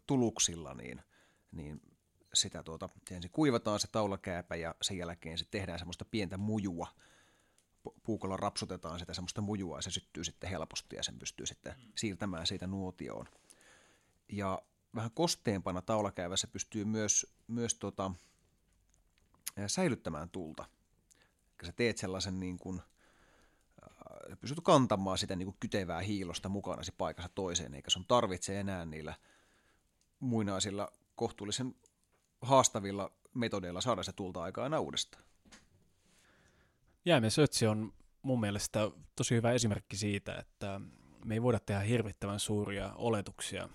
tuluksilla, niin, niin sitä tuota, ensin kuivataan se taulakääpä ja sen jälkeen se tehdään semmoista pientä mujua. Puukolla rapsutetaan sitä semmoista mujua ja se syttyy sitten helposti ja sen pystyy sitten siirtämään siitä nuotioon. Ja vähän kosteempana taulakäyvässä pystyy myös, myös tota, säilyttämään tulta. Eli sä teet sellaisen niin kuin, äh, pystyt kantamaan sitä niin kuin kytevää hiilosta mukanasi paikassa toiseen, eikä sun tarvitse enää niillä muinaisilla kohtuullisen haastavilla metodeilla saada se tulta aikaa enää uudestaan. Jäämiesötsi on mun mielestä tosi hyvä esimerkki siitä, että me ei voida tehdä hirvittävän suuria oletuksia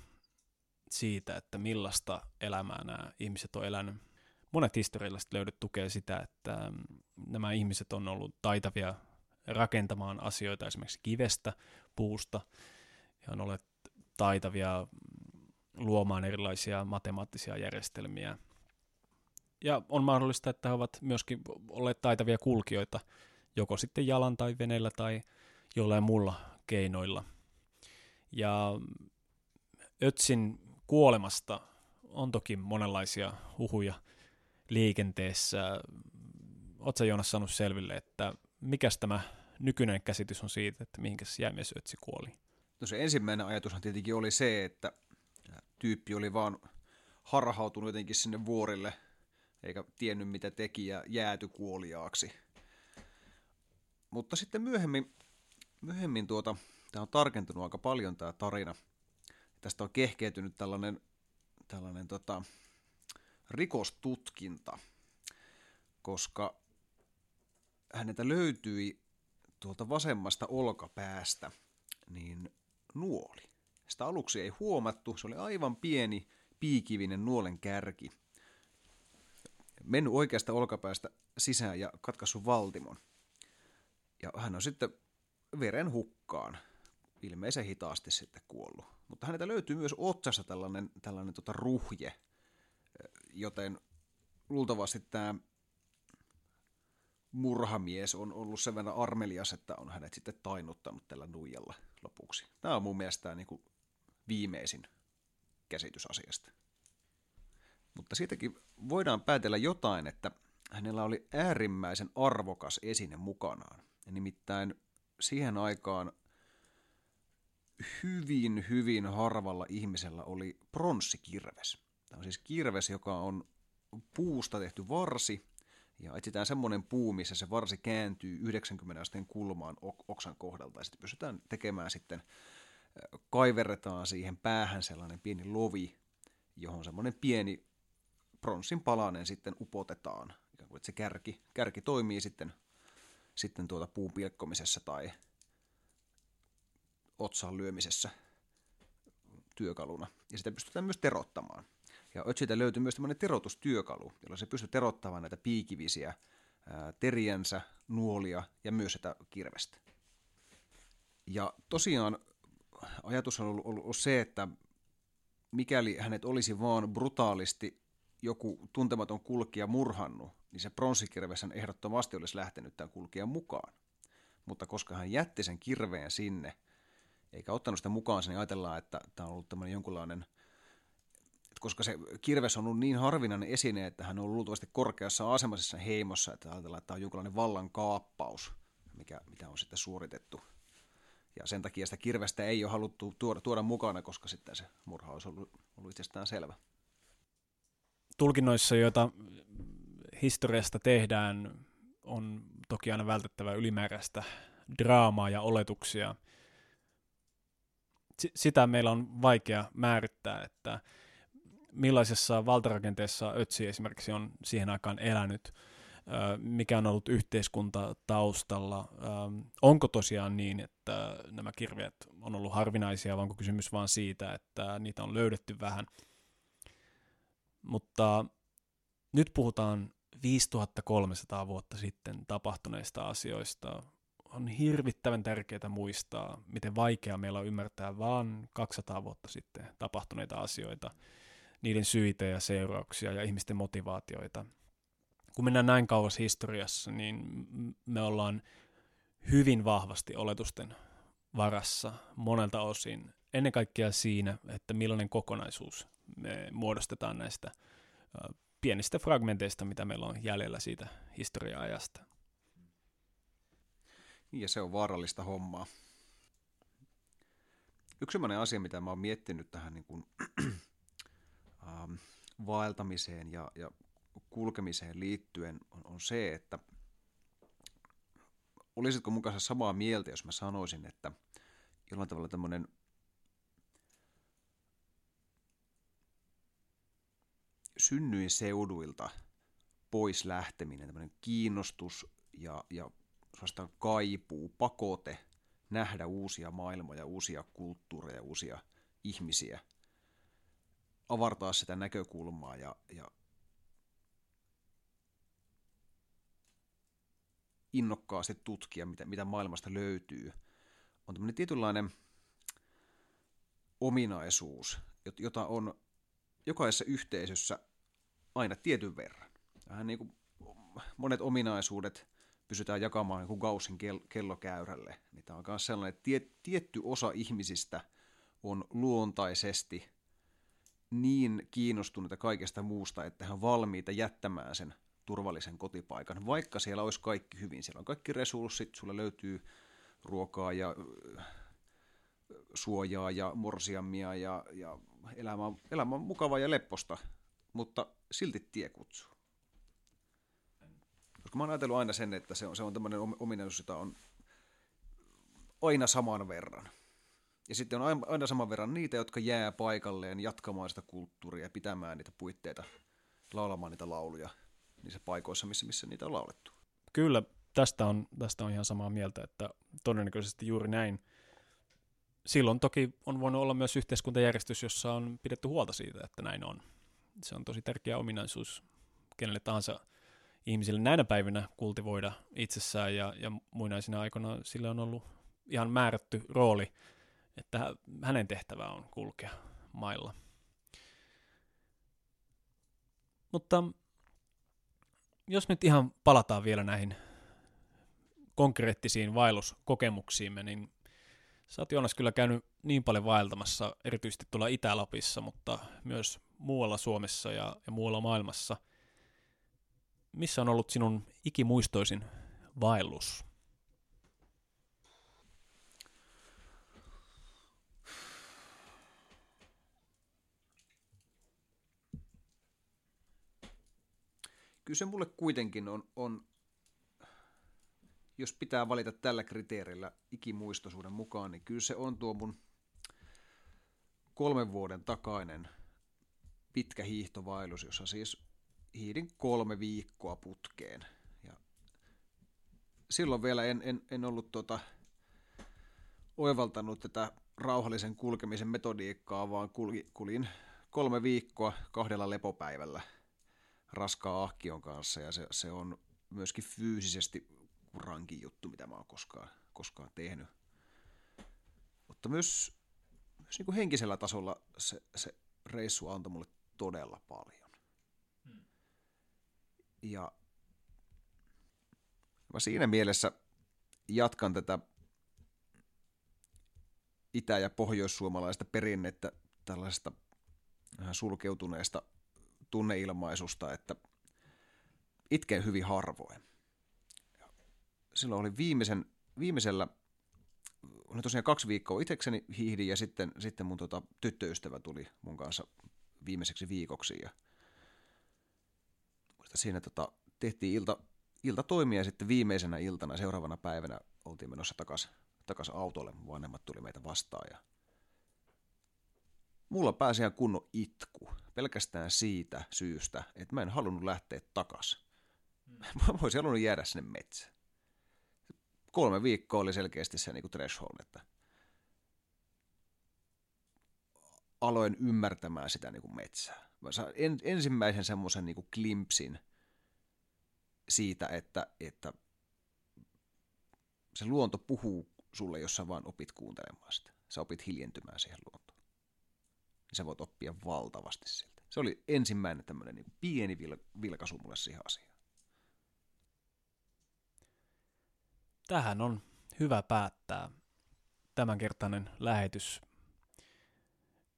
siitä, että millaista elämää nämä ihmiset on elänyt. Monet historialliset löydöt tukee sitä, että nämä ihmiset on ollut taitavia rakentamaan asioita esimerkiksi kivestä, puusta, ja on ollut taitavia luomaan erilaisia matemaattisia järjestelmiä. Ja on mahdollista, että he ovat myöskin olleet taitavia kulkijoita, joko sitten jalan tai veneellä tai jollain muulla keinoilla. Ja Ötsin kuolemasta on toki monenlaisia huhuja liikenteessä. Oletko Joonas saanut selville, että mikä tämä nykyinen käsitys on siitä, että mihinkä jäämies Ötsi kuoli? No se ensimmäinen ajatushan tietenkin oli se, että tyyppi oli vaan harhautunut jotenkin sinne vuorille, eikä tiennyt mitä teki ja jääty kuoliaaksi. Mutta sitten myöhemmin, myöhemmin tuota, tämä on tarkentunut aika paljon tämä tarina – tästä on kehkeytynyt tällainen, tällainen tota, rikostutkinta, koska häneltä löytyi tuolta vasemmasta olkapäästä niin nuoli. Sitä aluksi ei huomattu, se oli aivan pieni piikivinen nuolen kärki. Mennyt oikeasta olkapäästä sisään ja katkaissut valtimon. Ja hän on sitten veren hukkaan ilmeisen hitaasti sitten kuollut. Mutta häneltä löytyy myös otsassa tällainen, tällainen tota ruhje, joten luultavasti tämä murhamies on ollut sen verran armelias, että on hänet sitten tainuttanut tällä nuijalla lopuksi. Tämä on mun mielestä niin kuin viimeisin käsitys asiasta. Mutta siitäkin voidaan päätellä jotain, että hänellä oli äärimmäisen arvokas esine mukanaan. Ja nimittäin siihen aikaan hyvin, hyvin harvalla ihmisellä oli pronssikirves. Tämä on siis kirves, joka on puusta tehty varsi, ja etsitään semmoinen puu, missä se varsi kääntyy 90 asteen kulmaan oksan kohdalta, ja sitten pystytään tekemään sitten, kaiverretaan siihen päähän sellainen pieni lovi, johon semmoinen pieni pronssin palanen sitten upotetaan. Että se kärki, kärki toimii sitten, sitten tuota puun pilkkomisessa tai otsaan lyömisessä työkaluna. Ja sitä pystytään myös terottamaan. Ja Ötsitä löytyy myös tämmöinen terotustyökalu, jolla se pystyy terottamaan näitä piikivisiä teriänsä, nuolia ja myös sitä kirvestä. Ja tosiaan ajatus on ollut, ollut se, että mikäli hänet olisi vaan brutaalisti joku tuntematon kulkija murhannut, niin se pronssikirves ehdottomasti olisi lähtenyt tämän kulkijan mukaan. Mutta koska hän jätti sen kirveen sinne, eikä ottanut sitä mukaan, niin ajatellaan, että tämä on ollut tämmöinen jonkunlainen – koska se kirves on ollut niin harvinainen esine, että hän on ollut luultavasti korkeassa asemassa heimossa, että ajatellaan, että tämä on jonkinlainen vallan kaappaus, mikä, mitä on sitten suoritettu. Ja sen takia sitä kirvestä ei ole haluttu tuoda, tuoda mukana, koska sitten se murha olisi ollut, ollut itsestään selvä. Tulkinnoissa, joita historiasta tehdään, on toki aina vältettävä ylimääräistä draamaa ja oletuksia. Sitä meillä on vaikea määrittää, että millaisessa valtarakenteessa Ötsi esimerkiksi on siihen aikaan elänyt, mikä on ollut yhteiskunta taustalla. Onko tosiaan niin, että nämä kirveet on ollut harvinaisia, vai onko kysymys vain siitä, että niitä on löydetty vähän? Mutta nyt puhutaan 5300 vuotta sitten tapahtuneista asioista. On hirvittävän tärkeää muistaa, miten vaikea meillä on ymmärtää vain 200 vuotta sitten tapahtuneita asioita – niiden syitä ja seurauksia ja ihmisten motivaatioita. Kun mennään näin kauas historiassa, niin me ollaan hyvin vahvasti oletusten varassa monelta osin. Ennen kaikkea siinä, että millainen kokonaisuus me muodostetaan näistä pienistä fragmenteista, mitä meillä on jäljellä siitä historia-ajasta. Ja se on vaarallista hommaa. Yksi sellainen asia, mitä mä oon miettinyt tähän niin kuin ähm, vaeltamiseen ja, ja kulkemiseen liittyen on, on se, että olisitko mukaan samaa mieltä, jos mä sanoisin, että jollain tavalla tämmöinen synnyin seuduilta pois lähteminen, tämmöinen kiinnostus ja, ja suorastaan kaipuu, pakote nähdä uusia maailmoja, uusia kulttuureja, uusia ihmisiä – avartaa sitä näkökulmaa ja, ja innokkaasti tutkia, mitä, mitä maailmasta löytyy, on tämmöinen tietynlainen ominaisuus, jota on jokaisessa yhteisössä aina tietyn verran. Vähän niin kuin monet ominaisuudet pysytään jakamaan niin Gaussin kellokäyrälle. Niin tämä on myös sellainen, että tietty osa ihmisistä on luontaisesti – niin kiinnostuneita kaikesta muusta, että he on valmiita jättämään sen turvallisen kotipaikan, vaikka siellä olisi kaikki hyvin. Siellä on kaikki resurssit, sulla löytyy ruokaa ja suojaa ja morsiammia ja, ja elämä, on, elämä on mukava ja lepposta, mutta silti tie kutsuu. Koska mä oon ajatellut aina sen, että se on, se on tämmöinen ominaisuus, jota on aina saman verran. Ja sitten on aina saman verran niitä, jotka jää paikalleen jatkamaan sitä kulttuuria ja pitämään niitä puitteita, laulamaan niitä lauluja niissä paikoissa, missä, missä niitä on laulettu. Kyllä, tästä on, tästä on ihan samaa mieltä, että todennäköisesti juuri näin. Silloin toki on voinut olla myös yhteiskuntajärjestys, jossa on pidetty huolta siitä, että näin on. Se on tosi tärkeä ominaisuus kenelle tahansa ihmisille näinä päivinä kultivoida itsessään ja, ja muinaisina aikoina sille on ollut ihan määrätty rooli – että hänen tehtävä on kulkea mailla. Mutta jos nyt ihan palataan vielä näihin konkreettisiin vaelluskokemuksiimme, niin sä oot Joonas kyllä käynyt niin paljon vaeltamassa, erityisesti tuolla Itä-Lapissa, mutta myös muualla Suomessa ja, ja muualla maailmassa. Missä on ollut sinun ikimuistoisin vaellus? Kyllä se mulle kuitenkin on, on, jos pitää valita tällä kriteerillä ikimuistoisuuden mukaan, niin kyllä se on tuo mun kolmen vuoden takainen pitkä hiihtovailus, jossa siis hiidin kolme viikkoa putkeen. Ja silloin vielä en, en, en ollut tota, oivaltanut tätä rauhallisen kulkemisen metodiikkaa, vaan kuljin kolme viikkoa kahdella lepopäivällä – raskaa ahkion kanssa ja se, se on myöskin fyysisesti rankin juttu, mitä mä oon koskaan, koskaan tehnyt. Mutta myös, myös niin kuin henkisellä tasolla se, se reissu antoi mulle todella paljon. Ja mä siinä mielessä jatkan tätä itä- ja pohjoissuomalaista perinnettä tällaisesta vähän sulkeutuneesta tunneilmaisusta, että itken hyvin harvoin. Silloin oli viimeisen, viimeisellä, oli tosiaan kaksi viikkoa itsekseni hiihdin ja sitten, sitten mun tota, tyttöystävä tuli mun kanssa viimeiseksi viikoksi ja siinä tota, tehtiin ilta, ilta toimia sitten viimeisenä iltana seuraavana päivänä oltiin menossa takaisin takas autolle. Vanhemmat tuli meitä vastaan ja mulla pääsi ihan kunnon itku. Pelkästään siitä syystä, että mä en halunnut lähteä takas. Mä voisin halunnut jäädä sinne metsään. Kolme viikkoa oli selkeästi se niin kuin threshold, että aloin ymmärtämään sitä niin kuin metsää. Mä sain en, ensimmäisen semmoisen niin klimpsin siitä, että, että se luonto puhuu sulle, jos sä vaan opit kuuntelemaan sitä. Sä opit hiljentymään siihen luontoon. Sä voit oppia valtavasti siltä. Se oli ensimmäinen tämmöinen niin pieni vil- vilkaisu mulle siihen asiaan. Tähän on hyvä päättää tämänkertainen lähetys.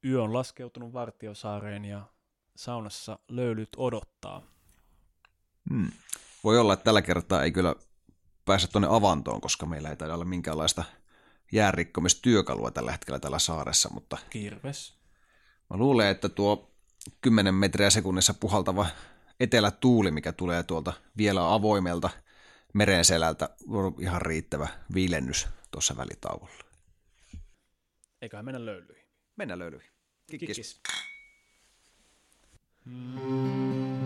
Yö on laskeutunut Vartiosaareen ja saunassa löylyt odottaa. Hmm. Voi olla, että tällä kertaa ei kyllä pääse tuonne avantoon, koska meillä ei taida olla minkäänlaista jäärikkomistyökalua tällä hetkellä tällä saaressa, mutta... Kirves. Mä luulen, että tuo 10 metriä sekunnissa puhaltava etelätuuli, mikä tulee tuolta vielä avoimelta meren selältä, on ihan riittävä viilennys tuossa välitauolla. Eiköhän mennä löylyihin. Mennään löylyihin. Kikkis. Kikkis. Mm.